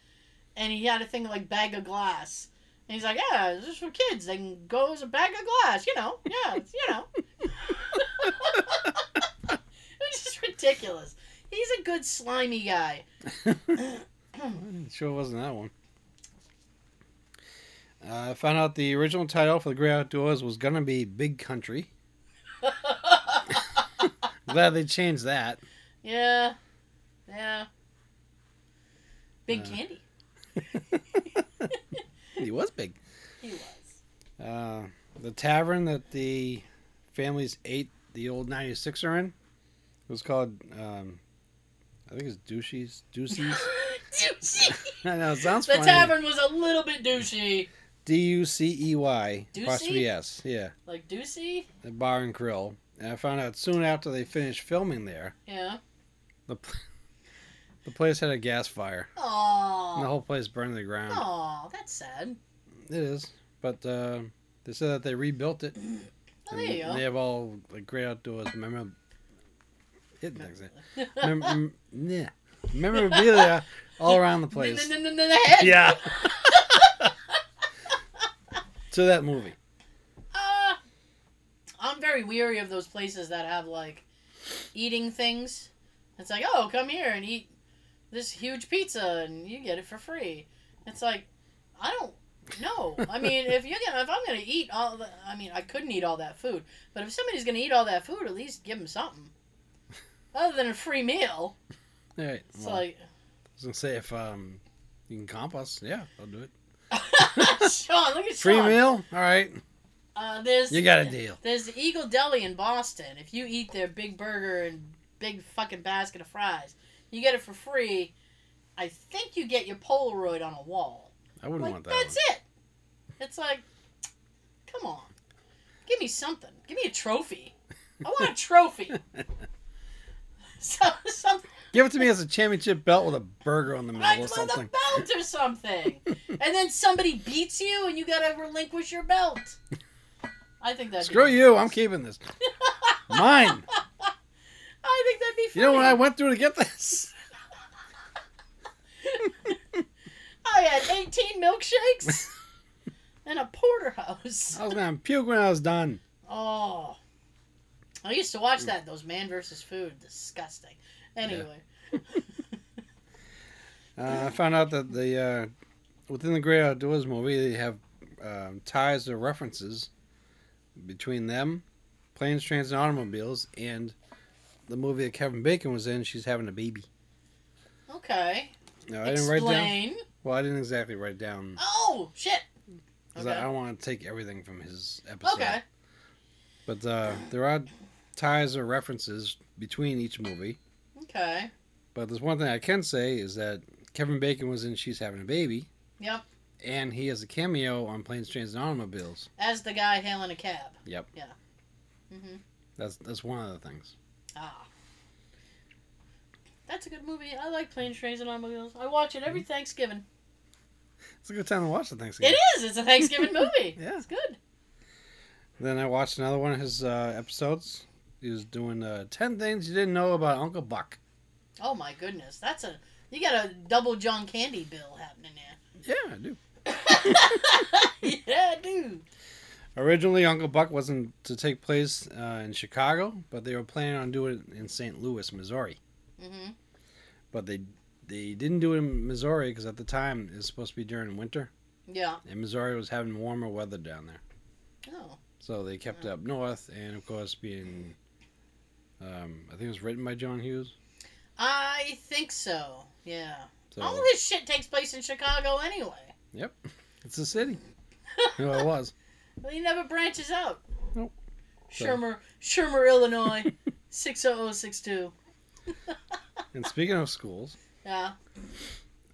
and he had a thing like bag of glass. And he's like, yeah, this is for kids. They can go as a bag of glass, you know. Yeah, you know. it's is ridiculous. He's a good slimy guy. sure wasn't that one. Uh, I found out the original title for the Great Outdoors was gonna be Big Country. Glad they changed that. yeah, yeah. Big Uh, Candy. he was big. He was. Uh, the tavern that the families ate the old 96er in was called, um, I think it's Douchies. Douchies? douchey. I know, it sounds The funny. tavern was a little bit douchey. D U C E Y. Ducey? Apostrophe S. Yeah. Like douchey? The bar and grill. And I found out soon after they finished filming there, Yeah. the, pl- the place had a gas fire. And the whole place burned to the ground. Aw, that's sad. It is. But uh, they said that they rebuilt it. Oh, there you go. They have all like great outdoors memorabilia. Hit next thing. Mem- mem- yeah. memorabilia all around the place. Yeah. to that movie. Uh, I'm very weary of those places that have like eating things. It's like, oh, come here and eat this huge pizza and you get it for free. It's like, I don't know. I mean, if you're gonna, if I'm gonna eat all, the, I mean, I couldn't eat all that food, but if somebody's gonna eat all that food, at least give them something. Other than a free meal, All right. it's Well, like, I was gonna say if um you can comp us, yeah, I'll do it. Sean, look at Free Sean. meal? All right. Uh, there's You got a deal. There's the Eagle Deli in Boston. If you eat their big burger and big fucking basket of fries, you get it for free. I think you get your Polaroid on a wall. I wouldn't Like, want that. that's one. it. It's like, come on, give me something. Give me a trophy. I want a trophy. so, something Give it to me as a championship belt with a burger on the middle or with something. a belt or something, and then somebody beats you and you gotta relinquish your belt. I think that. Screw you! I'm keeping this. Mine. I think that'd be funny. You know what I went through to get this? I had 18 milkshakes and a porterhouse. I was gonna puke when I was done. Oh. I used to watch that, those man versus food. Disgusting. Anyway. Uh, I found out that the uh, within the Great Outdoors movie they have um, ties or references between them, planes, trains, and automobiles, and the movie that Kevin Bacon was in. She's having a baby. Okay. No, I didn't write down. Well, I didn't exactly write down Oh, shit. 'cause Okay. I, I don't want to take everything from his episode. Okay. But uh, there are ties or references between each movie. Okay. But there's one thing I can say is that Kevin Bacon was in She's Having a Baby, Yep. and he has a cameo on Planes, Trains, and Automobiles. As the guy hailing a cab. Yep. Yeah. Mm-hmm. That's that's one of the things. Ah. That's a good movie. I like Planes, Trains, and Automobiles. I watch it every Thanksgiving. It's a good time to watch the Thanksgiving. It is. It's a Thanksgiving movie. Yeah. It's good. Then I watched another one of his uh, episodes. He was doing uh, 10 things you didn't know about Uncle Buck. Oh my goodness, that's a you got a double John Candy bill happening there. Yeah, I do. yeah, dude. Originally, Uncle Buck wasn't to take place uh, in Chicago, but they were planning on doing it in St. Louis, Missouri. hmm But they they didn't do it in Missouri because at the time it was supposed to be during winter, Yeah. and Missouri was having warmer weather down there. Oh. So they kept it up north, and of course, being um, I think it was written by John Hughes. I think so. Yeah. So All this shit takes place in Chicago anyway. Yep, it's a city. no, it was. Well, he never branches out. Nope. Shermer, Shermer, Illinois, six zero zero six two. And speaking of schools, Yeah.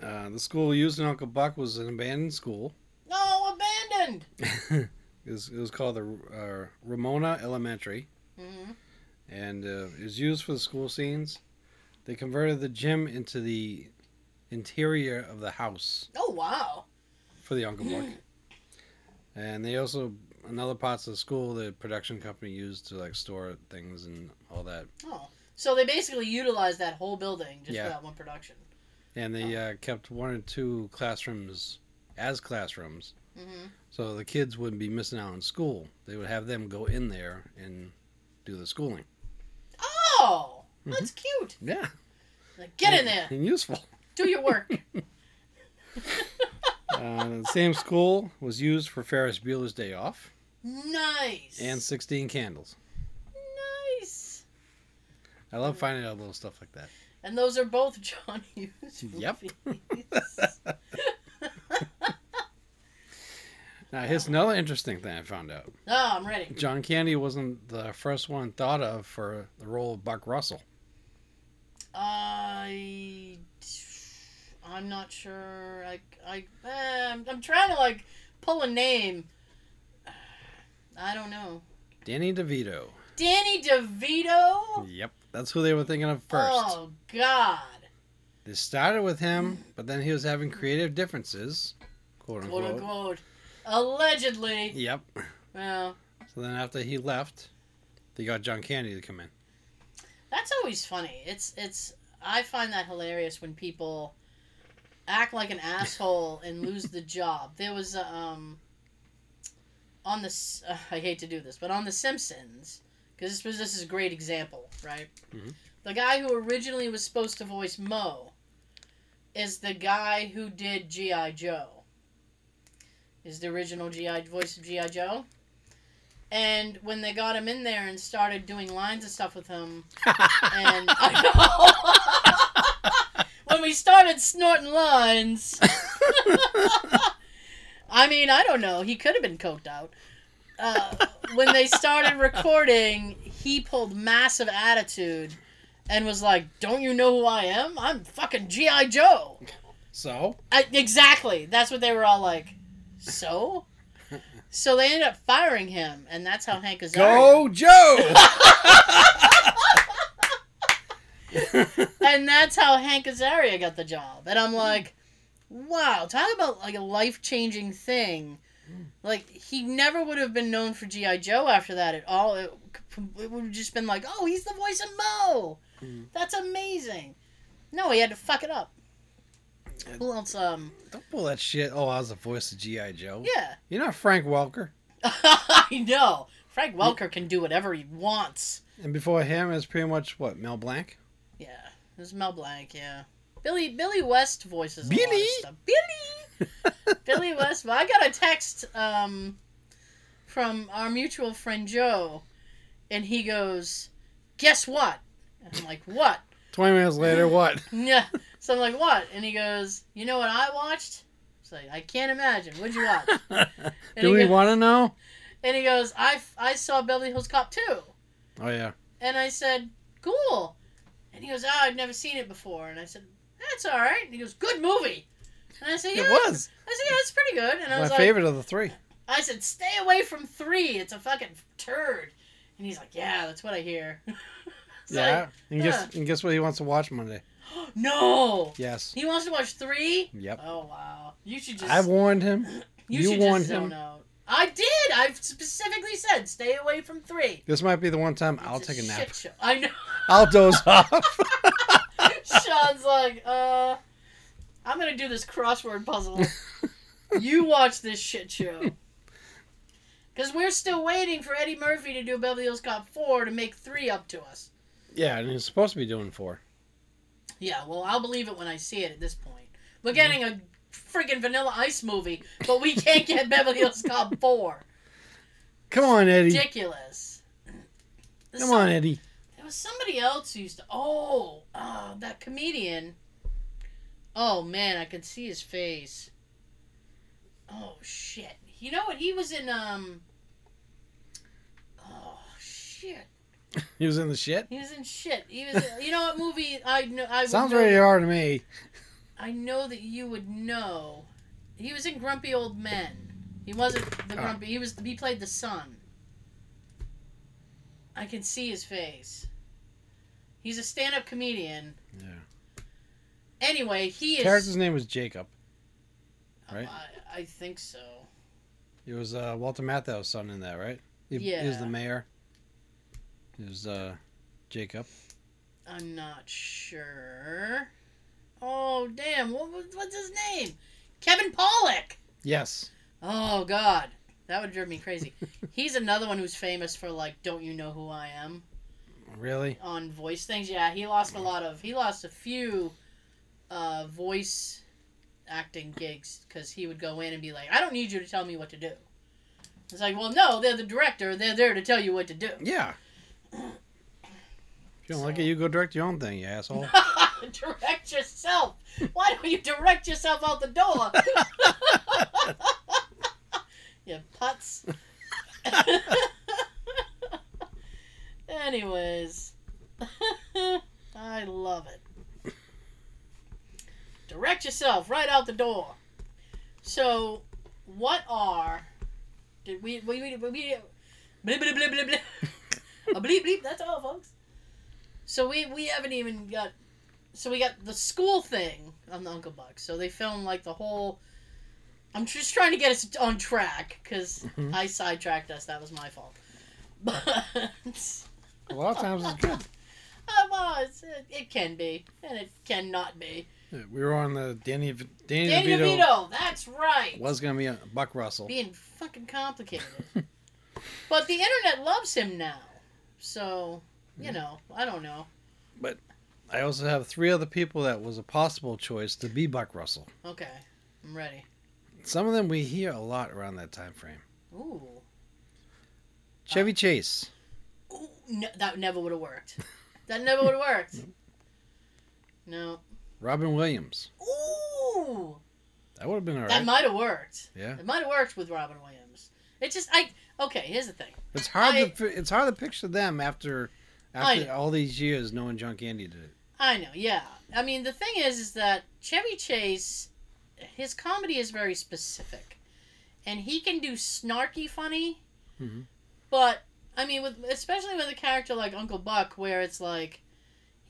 uh, the school used in Uncle Buck was an abandoned school. No, abandoned. it, was, it was called the uh, Ramona Elementary, hmm and uh, it was used for the school scenes. They converted the gym into the interior of the house Oh wow. for the Uncle Buck. And they also, in other parts of the school, the production company used to like store things and all that. Oh, so they basically utilized that whole building just Yeah. for that one production. And they uh, kept one or two classrooms as classrooms, hmm so the kids wouldn't be missing out on school. They would have them go in there and do the schooling. Oh, that's cute. Yeah, Like, get in there, and useful. do your work. Uh, the same school was used for Ferris Bueller's Day Off nice. and 16 Candles. nice. I love finding out little stuff like that. And those are both John Hughes Yep. Now, here's another interesting thing I found out. oh, I'm ready. John Candy wasn't the first one thought of for the role of Buck Russell. I, I'm not sure. I, I, eh, I'm, trying to like pull a name. I don't know. Danny DeVito. Danny DeVito. Yep, that's who they were thinking of first. Oh God. They started with him, but then he was having creative differences, quote Quote unquote. Allegedly. Yep. Well, So then after he left, they got John Candy to come in. that's always funny. It's it's. I find that hilarious when people act like an asshole and lose the job. There was a, um on the uh, I hate to do this, but on the Simpsons because this was this is a great example, right? Mhm. The guy who originally was supposed to voice Moe is the guy who did GI Joe. Is the original GI voice of GI Joe. And when they got him in there and started doing lines and stuff with him, and I know when we started snorting lines, I mean, I don't know. He could have been coked out. Uh, when they started recording, he pulled massive attitude and was like, "Don't you know who I am? I'm fucking GI Joe." so I, exactly. That's what they were all like. So, so they ended up firing him, and that's how Hank Azaria. go Joe. and that's how Hank Azaria got the job. And I'm like, wow, talk about like a life changing thing. Like he never would have been known for GI Joe after that at all. It, it would have just been like, oh, he's the voice of Moe. Mhm. That's amazing. No, he had to fuck it up. Who else? Um, Don't pull that shit. Oh, I was the voice of GI Joe. yeah, You're not Frank Welker. I know. Frank Welker can do whatever he wants. And before him is pretty much what Mel Blanc. Yeah, it was Mel Blanc. Yeah, Billy Billy West voices a lot of Billy? stuff. Billy, Billy West. Well, I got a text um, from our mutual friend Joe, and he goes, "Guess what?" And I'm like, "What?" Twenty minutes later, what? Yeah. So I'm like, "What?" And he goes, "You know what I watched?" It's like I can't imagine. What'd you watch? Do we want to know? And he goes, "I I saw Beverly Hills Cop 2. Oh yeah. And I said, "Cool." And he goes, "Oh, I've never seen it before." And I said, "That's all right." And he goes, "Good movie." And I said, "Yeah." It was I said, "Yeah, it's pretty good." And I my was like, favorite of the three. I said, "Stay away from three. It's a fucking turd." And he's like, "Yeah, that's what I hear." Yeah. like, and guess yeah. and guess what he wants to watch Monday? no. Yes. He wants to watch three. Yep. Oh wow. You should just. I warned him. you, you should warned just zone him. out. I did. I specifically said stay away from three. This might be the one time I'll It's take a nap. shit show. I know. I'll doze off. Sean's like, uh, I'm gonna do this crossword puzzle. you watch this shit show. Because we're still waiting for Eddie Murphy to do Beverly Hills Cop 4 to make 3 up to us. yeah, and he's supposed to be doing four. Yeah, well, I'll believe it when I see it at this point. We're getting a freaking Vanilla Ice movie, but we can't get Beverly Hills Cop 4. Come on, Eddie. Ridiculous. Come on, Eddie. There was somebody else who used to. Oh, oh, that comedian. Oh man, I can see his face. Oh shit! You know what? He was in um. Oh shit! He was in the shit. He was in shit. He was. you know what movie? I know. I would Sounds know, very hard to me. I know that you would know. He was in Grumpy Old Men. He wasn't the Ah. grumpy. He was. He played the son. I can see his face. He's a stand-up comedian. Yeah. Anyway, he is. Character's name was Jacob. right? I, I think so. It was uh, Walter Matthau's son in that, right? He, he was the mayor. He was uh, Jacob. I'm not sure. Oh damn! What, was- what's his name? Kevin Pollak. Yes. Oh god, that would drive me crazy. He's another one who's famous for like, "Don't you know who I am?" Really? on voice things. Yeah, he lost a lot of. He lost a few uh, voice acting gigs because he would go in and be like, "I don't need you to tell me what to do." It's like, well, no, they're the director. They're there to tell you what to do. Yeah. If you don't like it, you go direct your own thing, you asshole. direct yourself. Why don't you direct yourself out the door? you putz. Anyways, I love it. Direct yourself right out the door. So, what are did we we we, we, we bleep bleep bleep bleep bleep a bleep bleep? That's all, folks. So we we haven't even got. So we got the school thing on the Uncle Buck. So they filmed like the whole. I'm just trying to get us on track because Mhm. I sidetracked us. That was my fault. But A lot of times it's good. well, it's, it, it can be and it cannot be. We were on the Danny Danny, Danny DeVito, DeVito, that's right. was gonna be a Buck Russell. being fucking complicated. but the internet loves him now. So, you mm-hmm. know, I don't know. But I also have three other people that was a possible choice to be Buck Russell. Okay, I'm ready. Some of them we hear a lot around that time frame. Ooh. Chevy uh, Chase. Ooh no, that never would have worked. That never would have worked. No. Robin Williams. Ooh. That would have been all right. That might have worked. Yeah. It might have worked with Robin Williams. It just I okay. Here's the thing. It's hard I- to it's hard to picture them after after all these years knowing John Candy did it. I know. Yeah. I mean, the thing is, is that Chevy Chase, his comedy is very specific, and he can do snarky funny, Mhm. but I mean, with especially with a character like Uncle Buck, where it's like.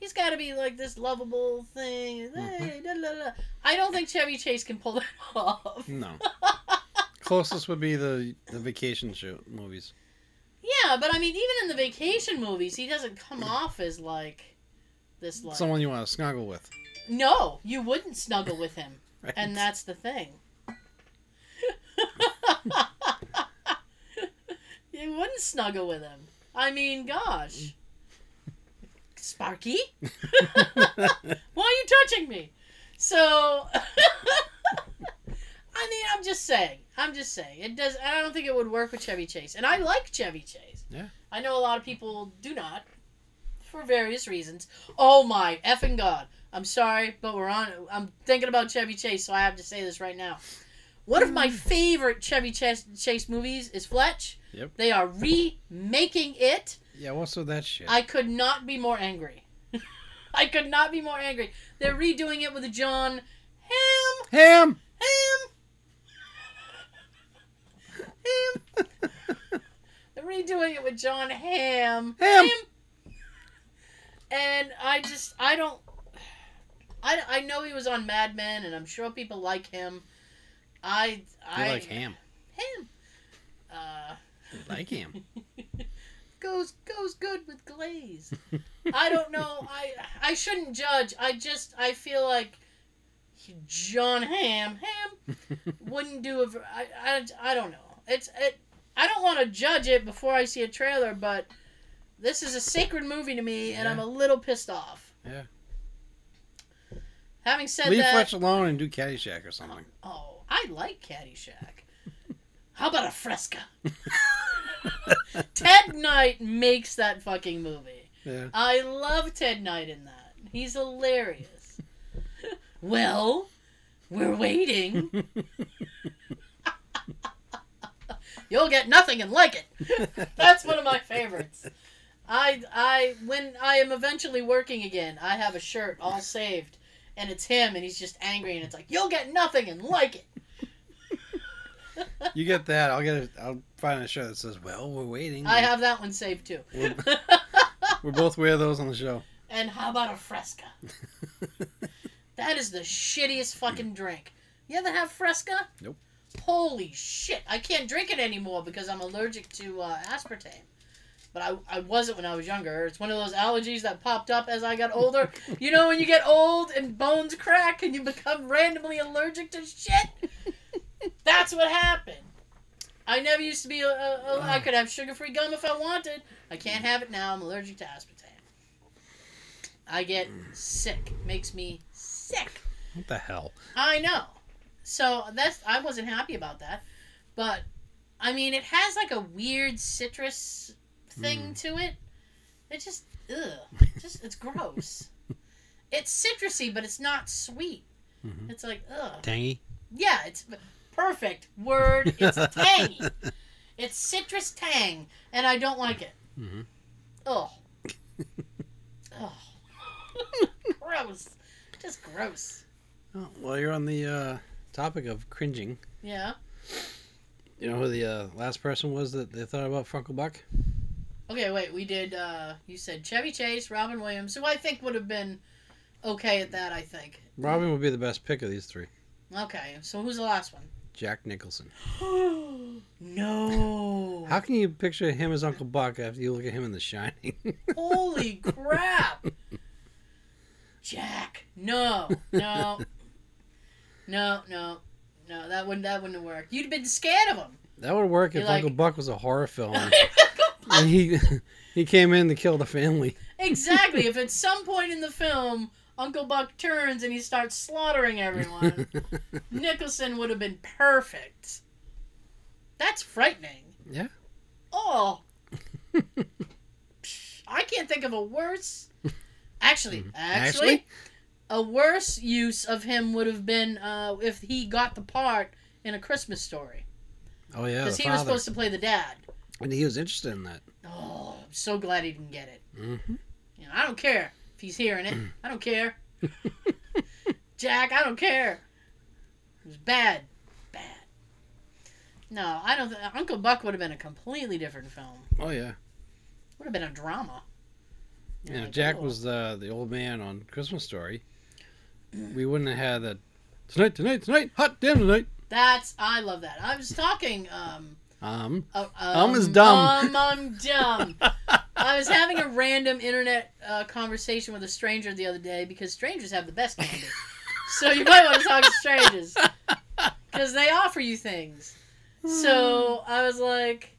He's got to be like this lovable thing. Hey, da, da, da. I don't think Chevy Chase can pull that off. No. Closest would be the the vacation show movies. Yeah, but I mean, even in the vacation movies, he doesn't come off as like this. Like Someone you want to snuggle with. no, you wouldn't snuggle with him, Right? and that's the thing. you wouldn't snuggle with him. I mean, gosh, Sparky, why are you touching me? So, I mean, I'm just saying. I'm just saying. It does. I don't think it would work with Chevy Chase, and I like Chevy Chase. Yeah. I know a lot of people do not, for various reasons. Oh my effing god! I'm sorry, but we're on. I'm thinking about Chevy Chase, so I have to say this right now. One of my mm. favorite Chevy Chase, Chase movies is Fletch. Yep. They are remaking it. Yeah, what's with that shit? I could not be more angry. I could not be more angry. They're redoing it with a Jon Hamm. Ham. Ham. Ham. They're redoing it with Jon Hamm. Ham. And I just, I don't. I, I know he was on Mad Men, and I'm sure people like him. I I like ham. him. Uh, Like ham. goes goes good with glaze. I don't know. I I shouldn't judge. I just I feel like Jon Hamm Ham wouldn't do a. I, I, I don't know. It's it. I don't want to judge it before I see a trailer, but this is a sacred movie to me, and I'm a little pissed off. Yeah. Having said Leave that, leave Fletch alone and do Caddyshack or something. oh, I like Caddyshack. How about a Fresca? Ted Knight makes that fucking movie. Yeah. I love Ted Knight in that. He's hilarious. well, we're waiting. You'll get nothing and like it. That's one of my favorites. I I when I am eventually working again, I have a shirt all saved, and it's him, and he's just angry, and it's like you'll get nothing and like it. you get that. I'll get it. I'll find a shirt that says, "Well, we're waiting." I have that one saved too. We both wear those on the show. And how about a Fresca? that is the shittiest fucking drink. You ever have Fresca? Nope. Holy shit! I can't drink it anymore because I'm allergic to uh, aspartame. But I, I wasn't when I was younger. It's one of those allergies that popped up as I got older. you know when you get old and bones crack and you become randomly allergic to shit? That's what happened. I never used to be. A, a, a, I could have sugar-free gum if I wanted. I can't have it now. I'm allergic to aspartame. I get sick. Makes me sick. What the hell? I know. So that's I wasn't happy about that, but I mean it has like a weird citrus thing to it. It just ugh, just it's gross. it's citrusy, but it's not sweet. Mhm. It's like ugh. Tangy. Yeah, it's perfect word. It's tangy. It's citrus tang, and I don't like it. hmm Oh. Oh. gross. Just gross. Oh, well, you're on the uh, topic of cringing. Yeah. You know who the uh, last person was that they thought about Funkle Buck? Okay, wait. We did. uh You said Chevy Chase, Robin Williams, who I think would have been okay at that. I think. Robin would be the best pick of these three. Okay, so who's the last one? Jack Nicholson. no. How can you picture him as Uncle Buck after you look at him in The Shining? Holy crap! Jack, no, no, no, no, no. That wouldn't. That wouldn't have worked. You'd have been scared of him. that would work if You're like- Uncle Buck was a horror film. and he he came in to kill the family. exactly. If at some point in the film Uncle Buck turns and he starts slaughtering everyone, Nicholson would have been perfect. That's frightening. Yeah. Oh. I can't think of a worse. Actually, actually, Mm-hmm. Actually? A worse use of him would have been uh, if he got the part in a Christmas story oh yeah, because the he was supposed to play the dad. and he was interested in that. Oh, I'm so glad he didn't get it. Mm-hmm. You know, I don't care if he's hearing it. I don't care. Jack, I don't care. It was bad. Bad. No, I don't think Uncle Buck would have been a completely different film. Oh yeah. Would have been a drama. You know, Like, Jack oh. was uh, the old man on Christmas Story. We wouldn't have had that tonight, tonight, tonight, hot damn tonight. That's I love that. I was talking um Um, uh, Um is dumb. Um, I'm dumb. I was having a random internet uh, conversation with a stranger the other day because strangers have the best candy. so you might want to talk to strangers because they offer you things. So I was like,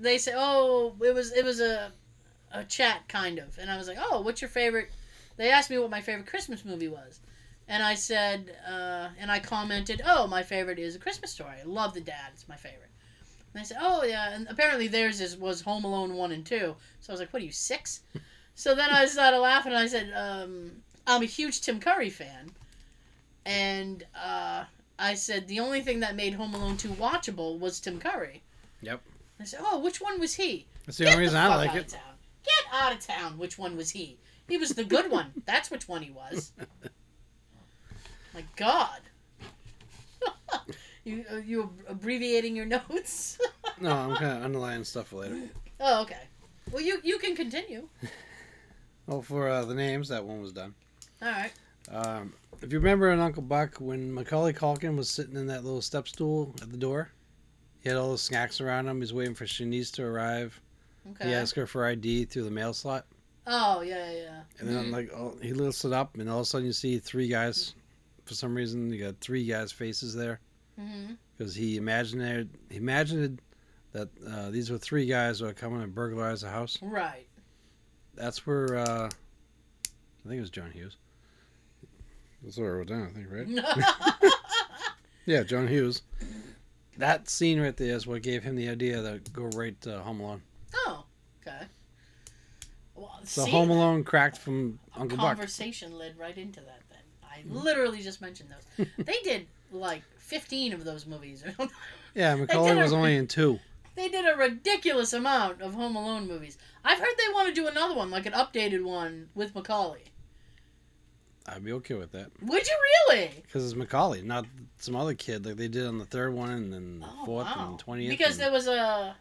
they say, oh, it was it was a a chat kind of, and I was like, oh, what's your favorite? They asked me what my favorite Christmas movie was, and I said, uh, and I commented, oh, my favorite is A Christmas Story. I love the dad; it's my favorite. And I said, oh yeah, and apparently theirs is was Home Alone one and two. So I was like, what are you six? so then I started laughing, and I said, um, I'm a huge Tim Curry fan, and uh, I said the only thing that made Home Alone two watchable was Tim Curry. Yep. I said, oh, which one was he? That's the Get only reason I like out it. Of town. Get out of town. Which one was he? He was the good one. That's which one he was. My God. you uh, you abbreviating your notes? No, I'm kind of underlining stuff later. oh, okay. Well, you you can continue. Well, for uh, the names, that one was done. All right. Um, if you remember in Uncle Buck when Macaulay Culkin was sitting in that little step stool at the door, he had all the snacks around him. He's waiting for Shanice to arrive. Okay. He asked her for ID through the mail slot, Oh yeah, yeah. Yeah. And then like oh, he lifts it up, and all of a sudden you see three guys. For some reason, you got three guys' faces there Mm-hmm. because he imagined he imagined that uh, these were three guys who are coming to burglarize the house. Right. That's where uh, I think it was John Hughes. That's what I wrote down. I think right. Yeah, John Hughes. That scene right there is what gave him the idea to go right to Home Alone. oh, okay. So see, Home Alone cracked from Uncle Buck. conversation led right into that. Then I literally just mentioned those. they did like fifteen of those movies. Yeah, Macaulay was a- only in two. they did a ridiculous amount of Home Alone movies. I've heard they want to do another one, like an updated one with Macaulay. I'd be okay with that Would you really? because it's Macaulay, not some other kid like they did on the third one and then the Oh, fourth wow. and twentieth. Because there was a.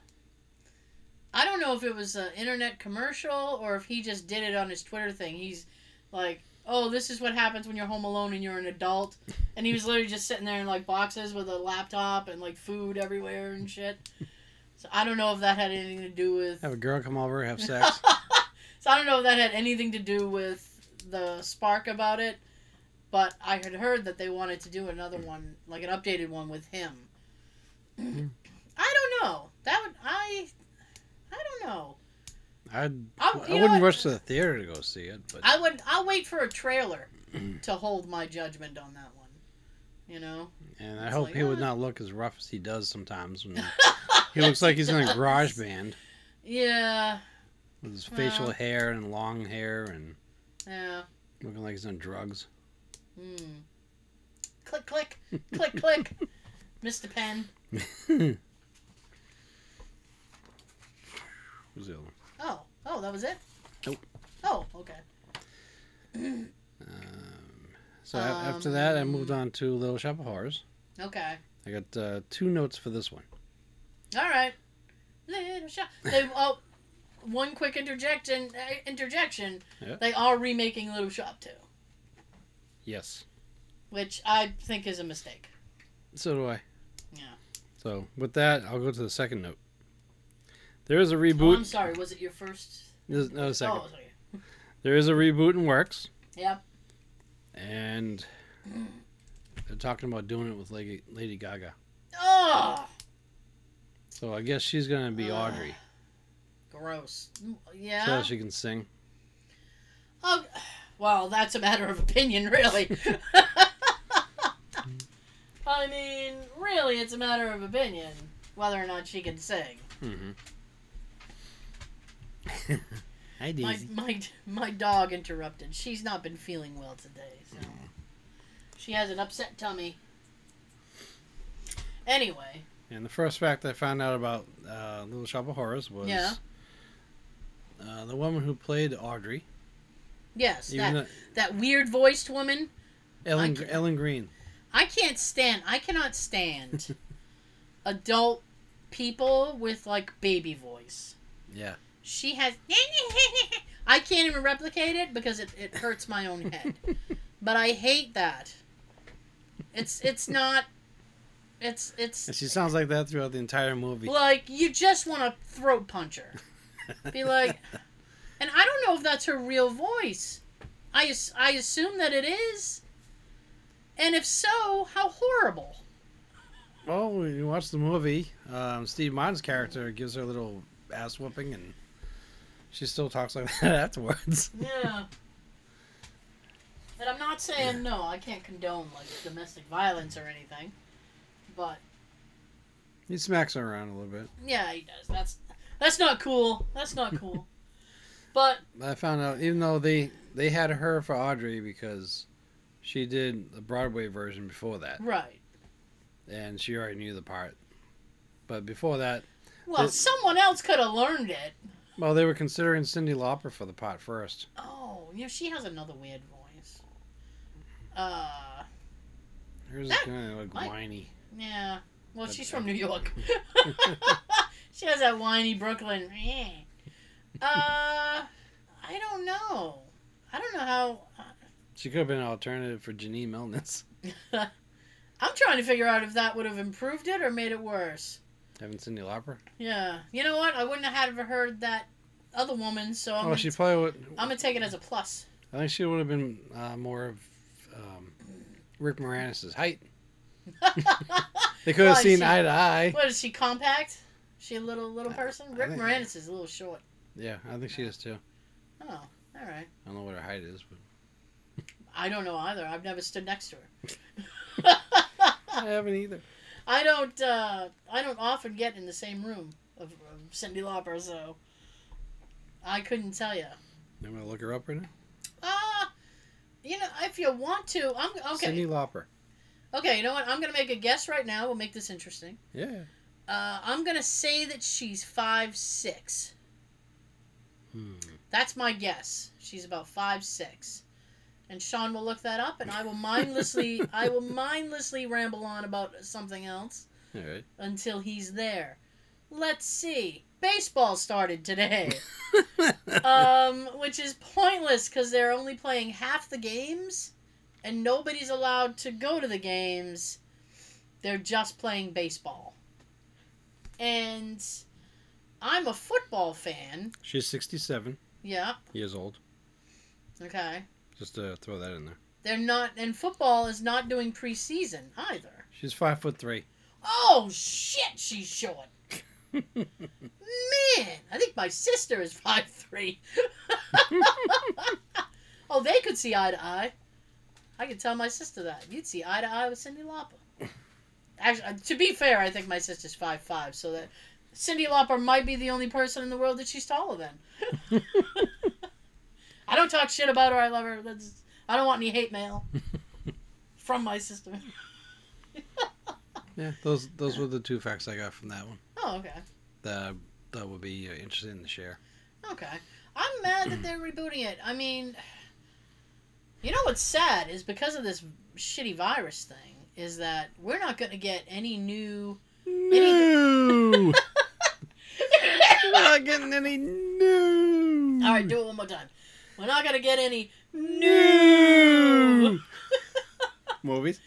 I don't know if it was an internet commercial or if he just did it on his Twitter thing. He's like, "Oh, this is what happens when you're home alone and you're an adult," and he was literally just sitting there in like boxes with a laptop and like food everywhere and shit. So I don't know if that had anything to do with. have a girl come over, have sex. so I don't know if that had anything to do with the spark about it, but I had heard that they wanted to do another one, like an updated one with him. Hmm. I don't know. That would I. I don't know. I'd, I'm, I wouldn't rush to the theater to go see it, but I would. I'll wait for a trailer to hold my judgment on that one. You know. and I it's hope like, he would uh. not look as rough as he does sometimes when he looks like he's in a garage band Yeah. with his facial Well. hair and long hair and Yeah. looking like he's on drugs. Hmm. Click click click click. Mr. Penn. Who's the other one? Oh. Oh, that was it. Nope. Oh. Okay. Um, so a- after that, I moved Um, on to Little Shop of Horrors. Okay. I got uh, two notes for this one. All right. Little shop. They oh, one quick interjection. Uh, interjection. Yeah. They are remaking Little Shop too, Yes. which I think is a mistake. So do I. Yeah. So with that, I'll go to the second note. There is a Oh, reboot. I'm sorry. Was it your first? There's no second. Oh, sorry. There is a reboot in works, Yep. and they're talking about doing it with Lady, Lady Gaga. Oh, So I guess she's gonna be Ugh. Audrey, gross. so Yeah. that she can sing. Oh, well, that's a matter of opinion, really. I mean, really, it's a matter of opinion whether or not she can sing. Mm-hmm. Hi, My Daisy. my my dog interrupted. She's not been feeling well today, so she has an upset tummy. Anyway, And the first fact I found out about uh, Little Shop of Horrors was Yeah. uh, the woman who played Audrey, yes, that though- that weird voiced woman. Ellen Ellen Greene. I can't stand. I cannot stand adult people with like baby voice. Yeah. She has. I can't even replicate it because it, it hurts my own head. but I hate that. It's it's not. It's it's And she sounds like that throughout the entire movie. like you just want to throat punch her. Be like, and I don't know if that's her real voice. I I assume that it is. And if so, how horrible. Well, when you watch the movie, um, Steve Martin's character gives her a little ass whooping, and she still talks like that afterwards. Yeah. And I'm not saying no, I can't condone like domestic violence or anything. But He smacks her around a little bit. yeah, he does. That's that's not cool. That's not cool. but I found out, even though they they had her for Audrey because she did the Broadway version before that, right. and she already knew the part. But before that, Well, someone else could have learned it. Well, they were considering Cyndi Lauper for the part first. Oh, you know, she has another weird voice. Uh, Hers is kind of like might- whiny. yeah. Well, But- she's from New York. she has that whiny Brooklyn. Uh, I don't know. I don't know how. She She could have been an alternative for Janine Melnitz. I'm trying to figure out if that would have improved it or made it worse. Having Cyndi Lauper. Yeah. You know what? I wouldn't have had heard that other woman, so I'm, Oh, gonna, she probably would. I'm gonna take it as a plus. I think she would have been uh, more of um, Rick Moranis' height. They could have seen she- eye to eye. What is she compact? She a little little person? Rick think- Moranis is a little short. Yeah, I think she is too. Oh, all right. I don't know what her height is, but I don't know either. I've never stood next to her. I haven't either. I don't. Uh, I don't often get in the same room of, of Cyndi Lauper, so I couldn't tell you. I'm gonna look her up right now. Ah, you know, if you want to, I'm okay. Cyndi Lauper. Okay, you know what? I'm gonna make a guess right now. We'll make this interesting. Yeah. Uh, I'm gonna say that she's five six. Hmm. That's my guess. She's about five six. And Sean will look that up, and I will mindlessly, I will mindlessly ramble on about something else All right. until he's there. Let's see. Baseball started today, um, which is pointless because they're only playing half the games, and nobody's allowed to go to the games. They're just playing baseball, and I'm a football fan. She's 67 Yeah. years old. Okay. Just to throw that in there. They're not, and football is not doing preseason either. She's five foot three. Oh shit, she's short. Man, I think my sister is five three. oh, they could see eye to eye. I could tell my sister that. You'd see eye to eye with Cyndi Lauper. Actually, uh, to be fair, I think my sister's five five, so that Cyndi Lauper might be the only person in the world that she's taller than. I don't talk shit about her. I love her. That's, I don't want any hate mail from my sister. Yeah, those those were the two facts I got from that one. Oh, okay. That that would be uh, interesting to share. Okay. I'm mad that they're rebooting it. I mean, you know what's sad is because of this shitty virus thing, is that we're not going to get any new. No, we're not getting any new. All right, do it one more time. We're not going to get any new. movies.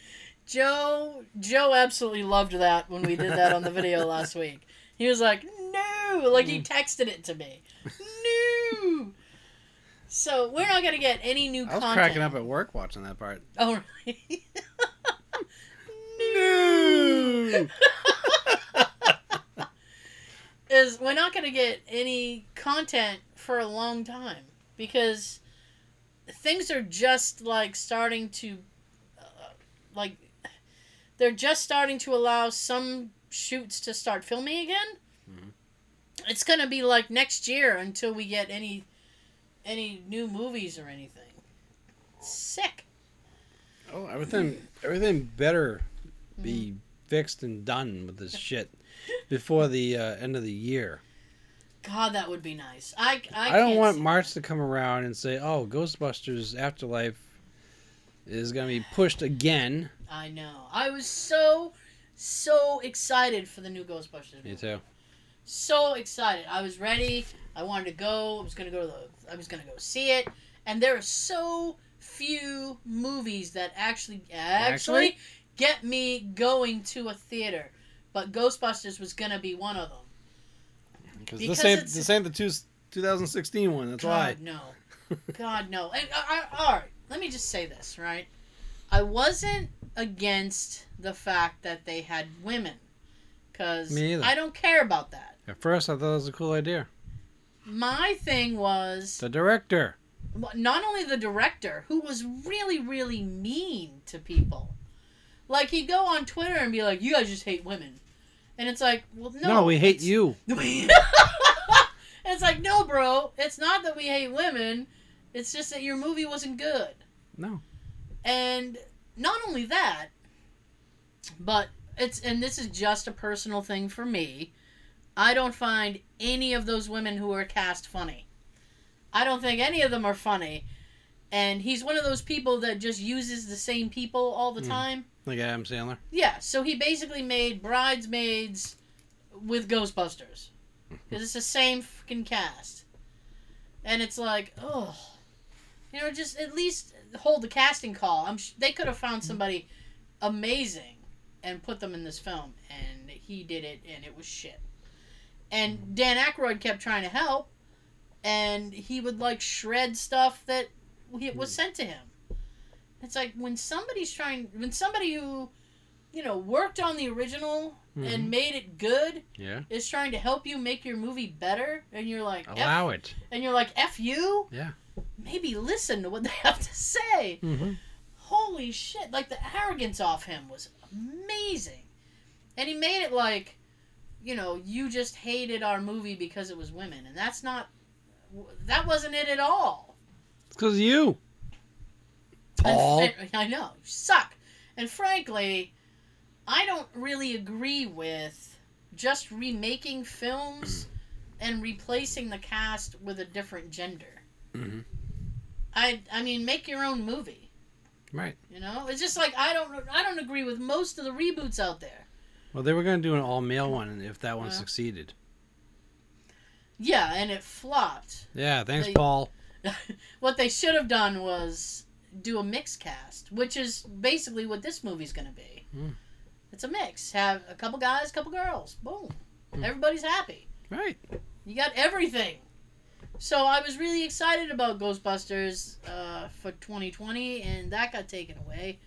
Joe Joe absolutely loved that when we did that on the video last week. He was like, "No!" Like he mm. texted it to me. No. So we're not going to get any new I was content. cracking up at work watching that part. Oh, really? No. is we're not going to get any content for a long time because things are just like starting to uh, like they're just starting to allow some shoots to start filming again Mhm. it's going to be like next year until we get any any new movies or anything sick Oh, everything everything better be fixed and done with this shit before the uh, end of the year. God that would be nice i i, I, don't want March to come around and say, "Oh, Ghostbusters Afterlife is going to be pushed again." I know. I was so so excited for the new Ghostbusters. Me too. So excited. I was ready. I wanted to go. I was gonna go to the. I was gonna go see it. And there are so few movies that actually actually, Actually? get me going to a theater. But Ghostbusters was gonna be one of them. Because Because this ain't this ain't the two, 2016 one. That's why. God no. God no. And I, I, all right, let me just say this, right? I wasn't against the fact that they had women, because Me either. I don't care about that. At first, I thought it was a cool idea. My thing was The director. not only the director who was really really mean to people, like he'd go on Twitter and be like, "You guys just hate women," and it's like, well, no, No, we hate you. it's like, no, bro, it's not that we hate women. It's just that your movie wasn't good. No. And not only that, but it's and this is just a personal thing for me. I don't find any of those women who are cast funny. I don't think any of them are funny. And he's one of those people that just uses the same people all the Hmm. time. Like Adam Sandler. Yeah, so he basically made Bridesmaids with Ghostbusters. Because it's the same fucking cast. And it's like, oh. You know, just at least hold the casting call. I'm sh- they could have found somebody amazing and put them in this film, and he did it, and it was shit. And Dan Aykroyd kept trying to help, and he would like shred stuff that was sent to him. It's like when somebody's trying, when somebody who, you know, worked on the original Mhm. and made it good Yeah. is trying to help you make your movie better, and you're like, F, Allow it. and you're like, "F you." Yeah. Maybe listen to what they have to say. Mm-hmm. Holy shit! Like the arrogance off him was amazing, and he made it like, you know, you just hated our movie because it was women, and that's not. That wasn't it at all. It's because you. Paul. and- I know, you suck. And frankly, I don't really agree with just remaking films and replacing the cast with a different gender. Mm-hmm. I I mean, make your own movie. Right. You know, it's just like I don't I don't agree with most of the reboots out there. Well, they were going to do an all male one, and if that one succeeded. Yeah, and it flopped. Yeah. Thanks, They- Paul. What they should have done was do a mixed cast, which is basically what this movie's going to be. Hmm. It's a mix. Have a couple guys, couple girls. Boom. Hmm. Everybody's happy. Right. You got everything. So I was really excited about Ghostbusters uh, for 2020, and that got taken away.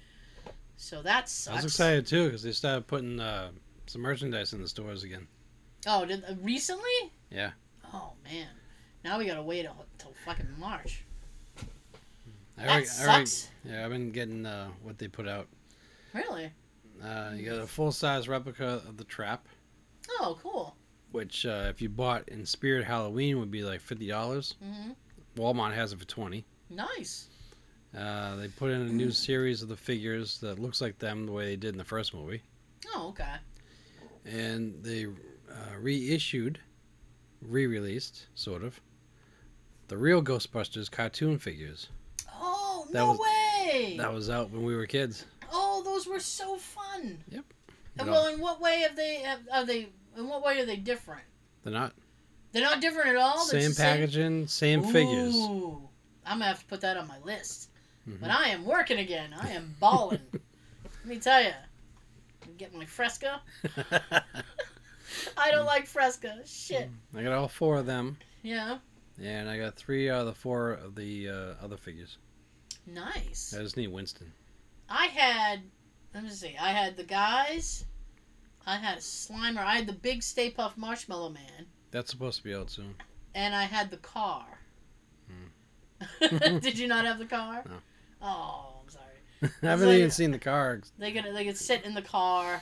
So that sucks. I was excited too because they started putting uh, some merchandise in the stores again. Oh, did uh, recently? Yeah. Oh man, now we gotta wait until fucking March. I That already- I already- sucks. yeah, I've been getting uh, what they put out. Really? Uh, you got a full size replica of the trap, Oh, cool. which uh, if you bought in Spirit Halloween would be like fifty dollars. hmm Walmart has it for twenty. Nice. Uh, they put in a new series of the figures that looks like them the way they did in the first movie, Oh, okay. and they uh, reissued, re-released, sort of, the real Ghostbusters cartoon figures That no was- way! that was out when we were kids. Oh, those were so fun. Yep. And well, in what way have they? Have, are they? In what way are they different? They're not They're not different at all. They're same packaging, same figures. Ooh, I'm gonna have to put that on my list. Mhm. But I am working again. I am balling. Let me tell you. Get my Fresca. I don't like Fresca. Shit. I got all four of them, Yeah. and I got three out of the four of the uh, other figures. Nice. I just need Winston. I had. Let me see. I had the guys. I had Slimer. I had the big Stay Puft Marshmallow Man, That's supposed to be out soon. and I had the car. Hmm. Did you not have the car? No. Oh, I'm sorry. I haven't like- even seen the car. They could they could sit in the car.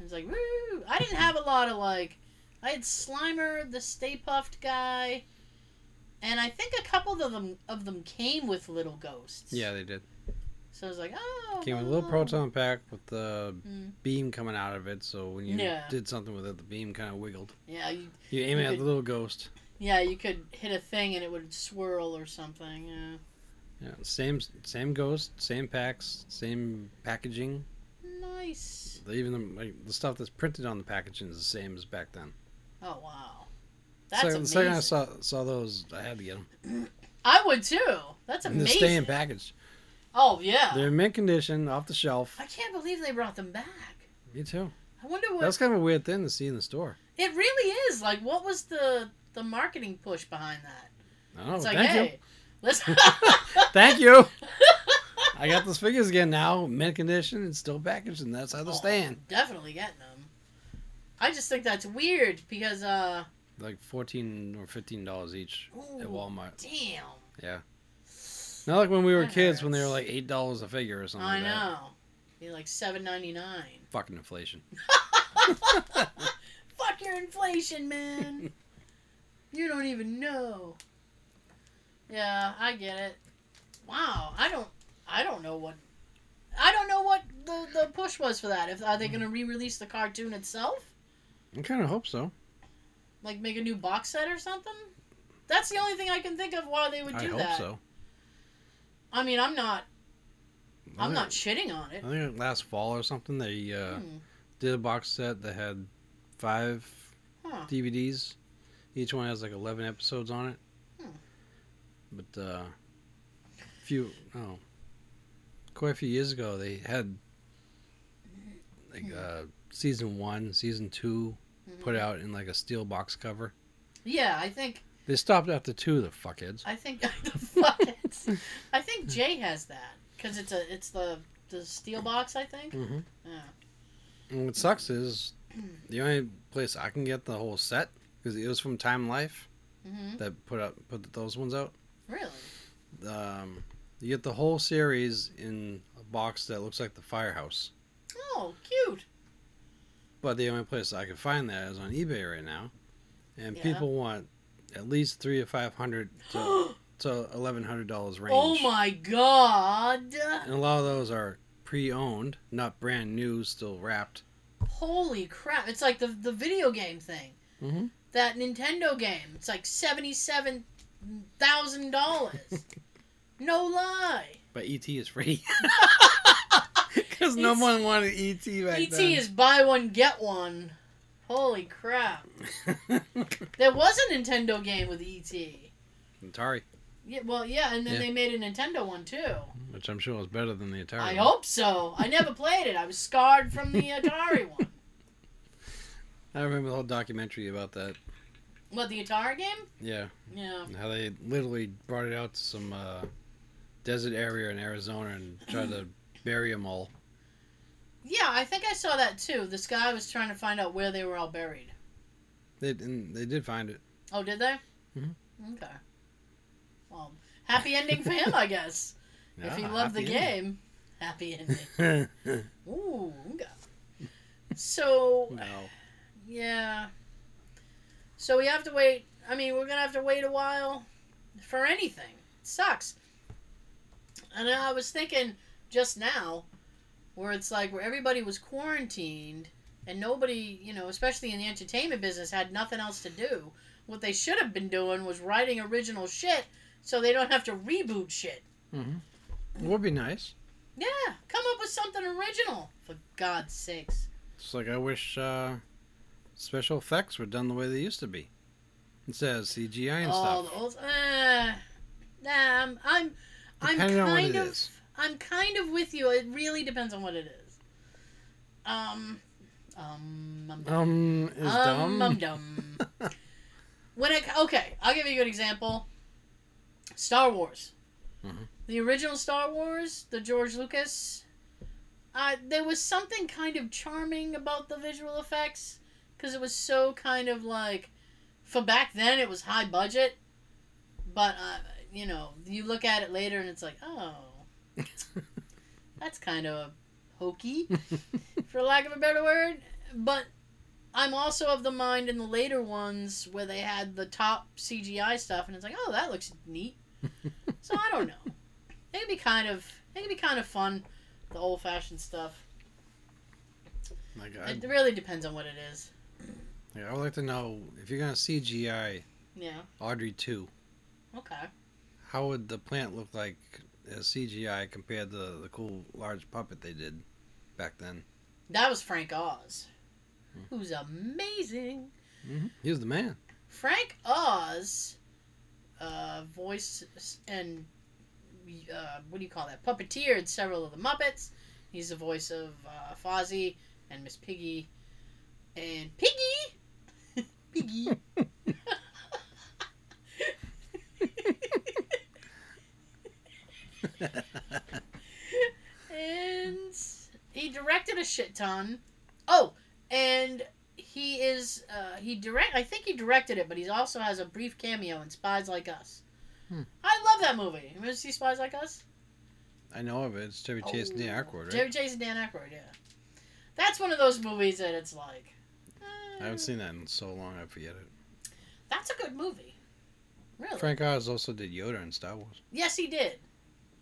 It's like woo. I didn't have a lot of like. I had Slimer, the Stay Puft guy, and I think a couple of them of them came with little ghosts. Yeah, they did. So I was like, oh. Came with a little proton pack with the Mm. beam coming out of it, so when you Yeah. did something with it, the beam kind of wiggled. Yeah, you, You aim You at could- the little ghost. yeah, you could hit a thing and it would swirl or something. Yeah. Yeah, same same ghost, same packs, same packaging. Nice. Even the, like, the stuff that's printed on the packaging is the same as back then. Oh wow. That's the amazing. second I saw saw those, I had to get them. I would too. That's And they're amazing. staying packaged. Oh yeah. They're in mint condition, off the shelf. I can't believe they brought them back. Me too. I wonder what That's kind of a weird thing to see in the store. It really is. Like, what was the the marketing push behind that? I don't know. it's like, Oh, Thank you. hey, let's. Thank you. I got those figures again now, mint condition and still packaged, and that's how they Oh, stand. Definitely getting them. I just think that's weird because, uh, Like fourteen or fifteen dollars each ooh, at Walmart. damn. Yeah. Not like when we were That kids when they were like eight dollars a figure or something. I like that. know. Be like seven ninety nine. Fucking inflation. Fuck your inflation, man. you don't even know. Yeah, I get it. Wow, I don't. I don't know what. I don't know what the the push was for that. If are they gonna mm. re-release the cartoon itself? I kind of hope so. Like make a new box set or something? That's the only thing I can think of why they would do I hope that. so. I mean, I'm not. I I'm think- not shitting on it. I think last fall or something they uh, Hmm. did a box set that had five Huh. DVDs. Each one has like eleven episodes on it. Hmm. But uh, few oh quite a few years ago they had like uh season one season 2 put out in like a steel box cover Yeah, I think they stopped after two of the fuckheads I think the fuck it's, I think Jay has that because it's a it's the the steel box. I think. mm-hmm. Yeah. and what sucks is the only place i can get the whole set because it was from time life hmm that put up put those ones out Really? um you get the whole series in a box that looks like the firehouse Oh, cute. But the only place I can find that is on eBay right now, and Yeah. people want at least three or five hundred to, to eleven hundred dollars range. Oh my god! And a lot of those are pre-owned, not brand new, still wrapped. Holy crap! It's like the the video game thing. Mm-hmm. That Nintendo game. It's like seventy seven thousand dollars. No lie. But ET is free because no one wanted ET back ET then. Is buy one get one. Holy crap! There was a Nintendo game with ET. Atari, Yeah, well, yeah, and then Yeah. they made a Nintendo one too. which I'm sure was better than the Atari. I one. hope so. I never played it. I was scarred from the Atari one. I remember the whole documentary about that. What the Atari game? Yeah, Yeah. how they literally brought it out to some uh, desert area in Arizona and tried to bury them all. Yeah, I think I saw that too. This guy was trying to find out where they were all buried. They and they did find it. Oh, did they? Mhm. Okay. Well, happy ending for him, I guess. if he loved the happy game, happy ending. ending. Ooh. okay. So, no. yeah. So we have to wait. I mean, we're gonna have to wait a while for anything. It sucks. And I was thinking just now, where it's like where everybody was quarantined and nobody, you know, especially in the entertainment business, had nothing else to do. What they should have been doing was writing original shit so they don't have to reboot shit. Mm-hmm. Would be nice. Yeah, come up with something original, for God's sakes. It's like I wish uh, special effects were done the way they used to be, instead of CGI and Oh, stuff. the old, uh, nah, I'm, I'm, I'm Depending what kind of, is. I'm kind of with you. It really depends on what it is. Um, um, um, Um, is um, dumb. um, dumb. when it okay, I'll give you a good example. Star Wars, Mhm. the original Star Wars, the George Lucas. Uh, there was something kind of charming about the visual effects because it was so kind of like, for back then it was high budget, but uh, you know you look at it later and it's like oh, that's kind of hokey for lack of a better word. But I'm also of the mind in the later ones where they had the top CGI stuff, and it's like, oh, that looks neat. so I don't know. It could be kind of, it could be kind of fun, the old fashioned stuff. like, It I, really depends on what it is. like, I would like to know if you're gonna CGI Yeah. Audrey two, Okay. how would the plant look like as CGI compared to the cool large puppet they did back then? That was Frank Oz, who's amazing. Mm-hmm. He was the man. Frank Oz, uh, voice and uh, what do you call that? Puppeteered several of the Muppets. He's the voice of uh, Fozzie and Miss Piggy and Piggy. Piggy. and he directed a shit ton. Oh, and he is uh, he direct. I think he directed it, but he also has a brief cameo in Spies Like Us. Hmm. I love that movie. You ever see Spies Like Us? I know of it. It's Chevy Chase and Dan Aykroyd, right? Chevy Chase and Dan Aykroyd, yeah. That's one of those movies that it's like. I haven't seen that in so long I forget it. That's a good movie. Really? Frank Oz also did Yoda in Star Wars. Yes, he did.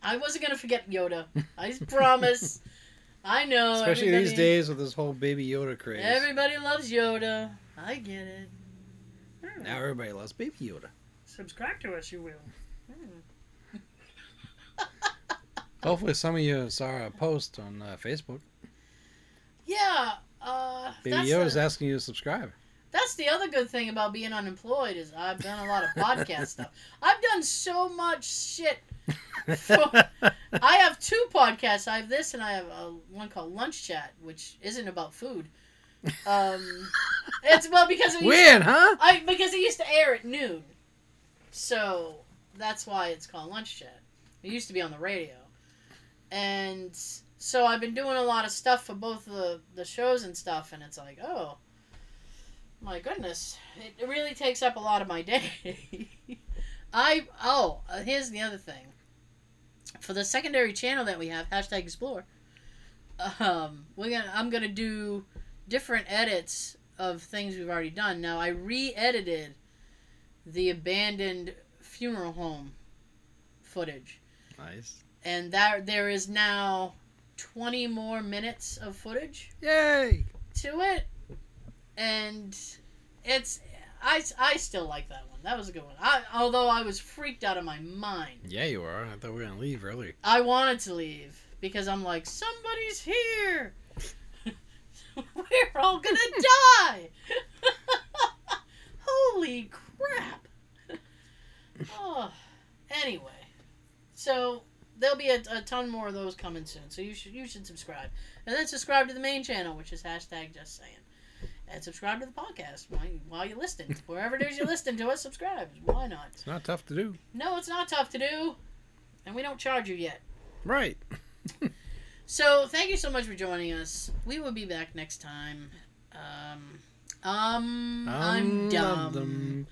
I wasn't gonna forget Yoda. I promise. I know. Especially these days with this whole baby Yoda craze. Everybody loves Yoda. I get it. Hmm. Now everybody loves baby Yoda. Subscribe to us, you will. Hmm. Hopefully, some of you saw a post on uh, Facebook. Yeah. Uh, Baby that's Yoda's the, asking you to subscribe. that's the other good thing about being unemployed is I've done a lot of podcast stuff. I've done so much shit I have two podcasts. I have this, and I have a, one called Lunch Chat, which isn't about food. Um, it's well because it used Weird, huh? I because it used to air at noon, so that's why it's called Lunch Chat. It used to be on the radio, and so I've been doing a lot of stuff for both the the shows and stuff, and it's like, oh, my goodness, it really takes up a lot of my day. I oh, here's the other thing. For the secondary channel that we have, hashtag explore. Um, we're gonna I'm gonna do different edits of things we've already done. Now I re-edited the abandoned funeral home footage, Nice. and that there is now 20 more minutes of footage Yay! to it, and it's I, I still like that one. That was a good one. I, although I was freaked out of my mind. Yeah, you are. I thought we were gonna leave early. I wanted to leave because I'm like, somebody's here. We're all gonna die. Holy crap. oh. Anyway, so there'll be a, a ton more of those coming soon. So you should you should subscribe and then subscribe to the main channel, which is hashtag just saying. And subscribe to the podcast while, you, while you're listening. Wherever it is you're listening to us, subscribe. Why not? It's not tough to do. No, it's not tough to do. And we don't charge you yet. Right. So thank you so much for joining us. We will be back next time. Um, um, I'm dumb. Dum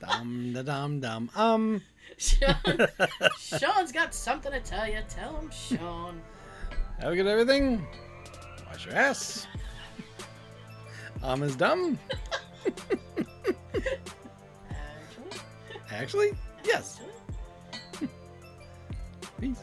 dum da dum dum. Um. Sean, Sean's got something to tell you. Tell him, Sean. Have a good everything. Wash your ass. Um as dumb. Actually, Actually, yes. Peace.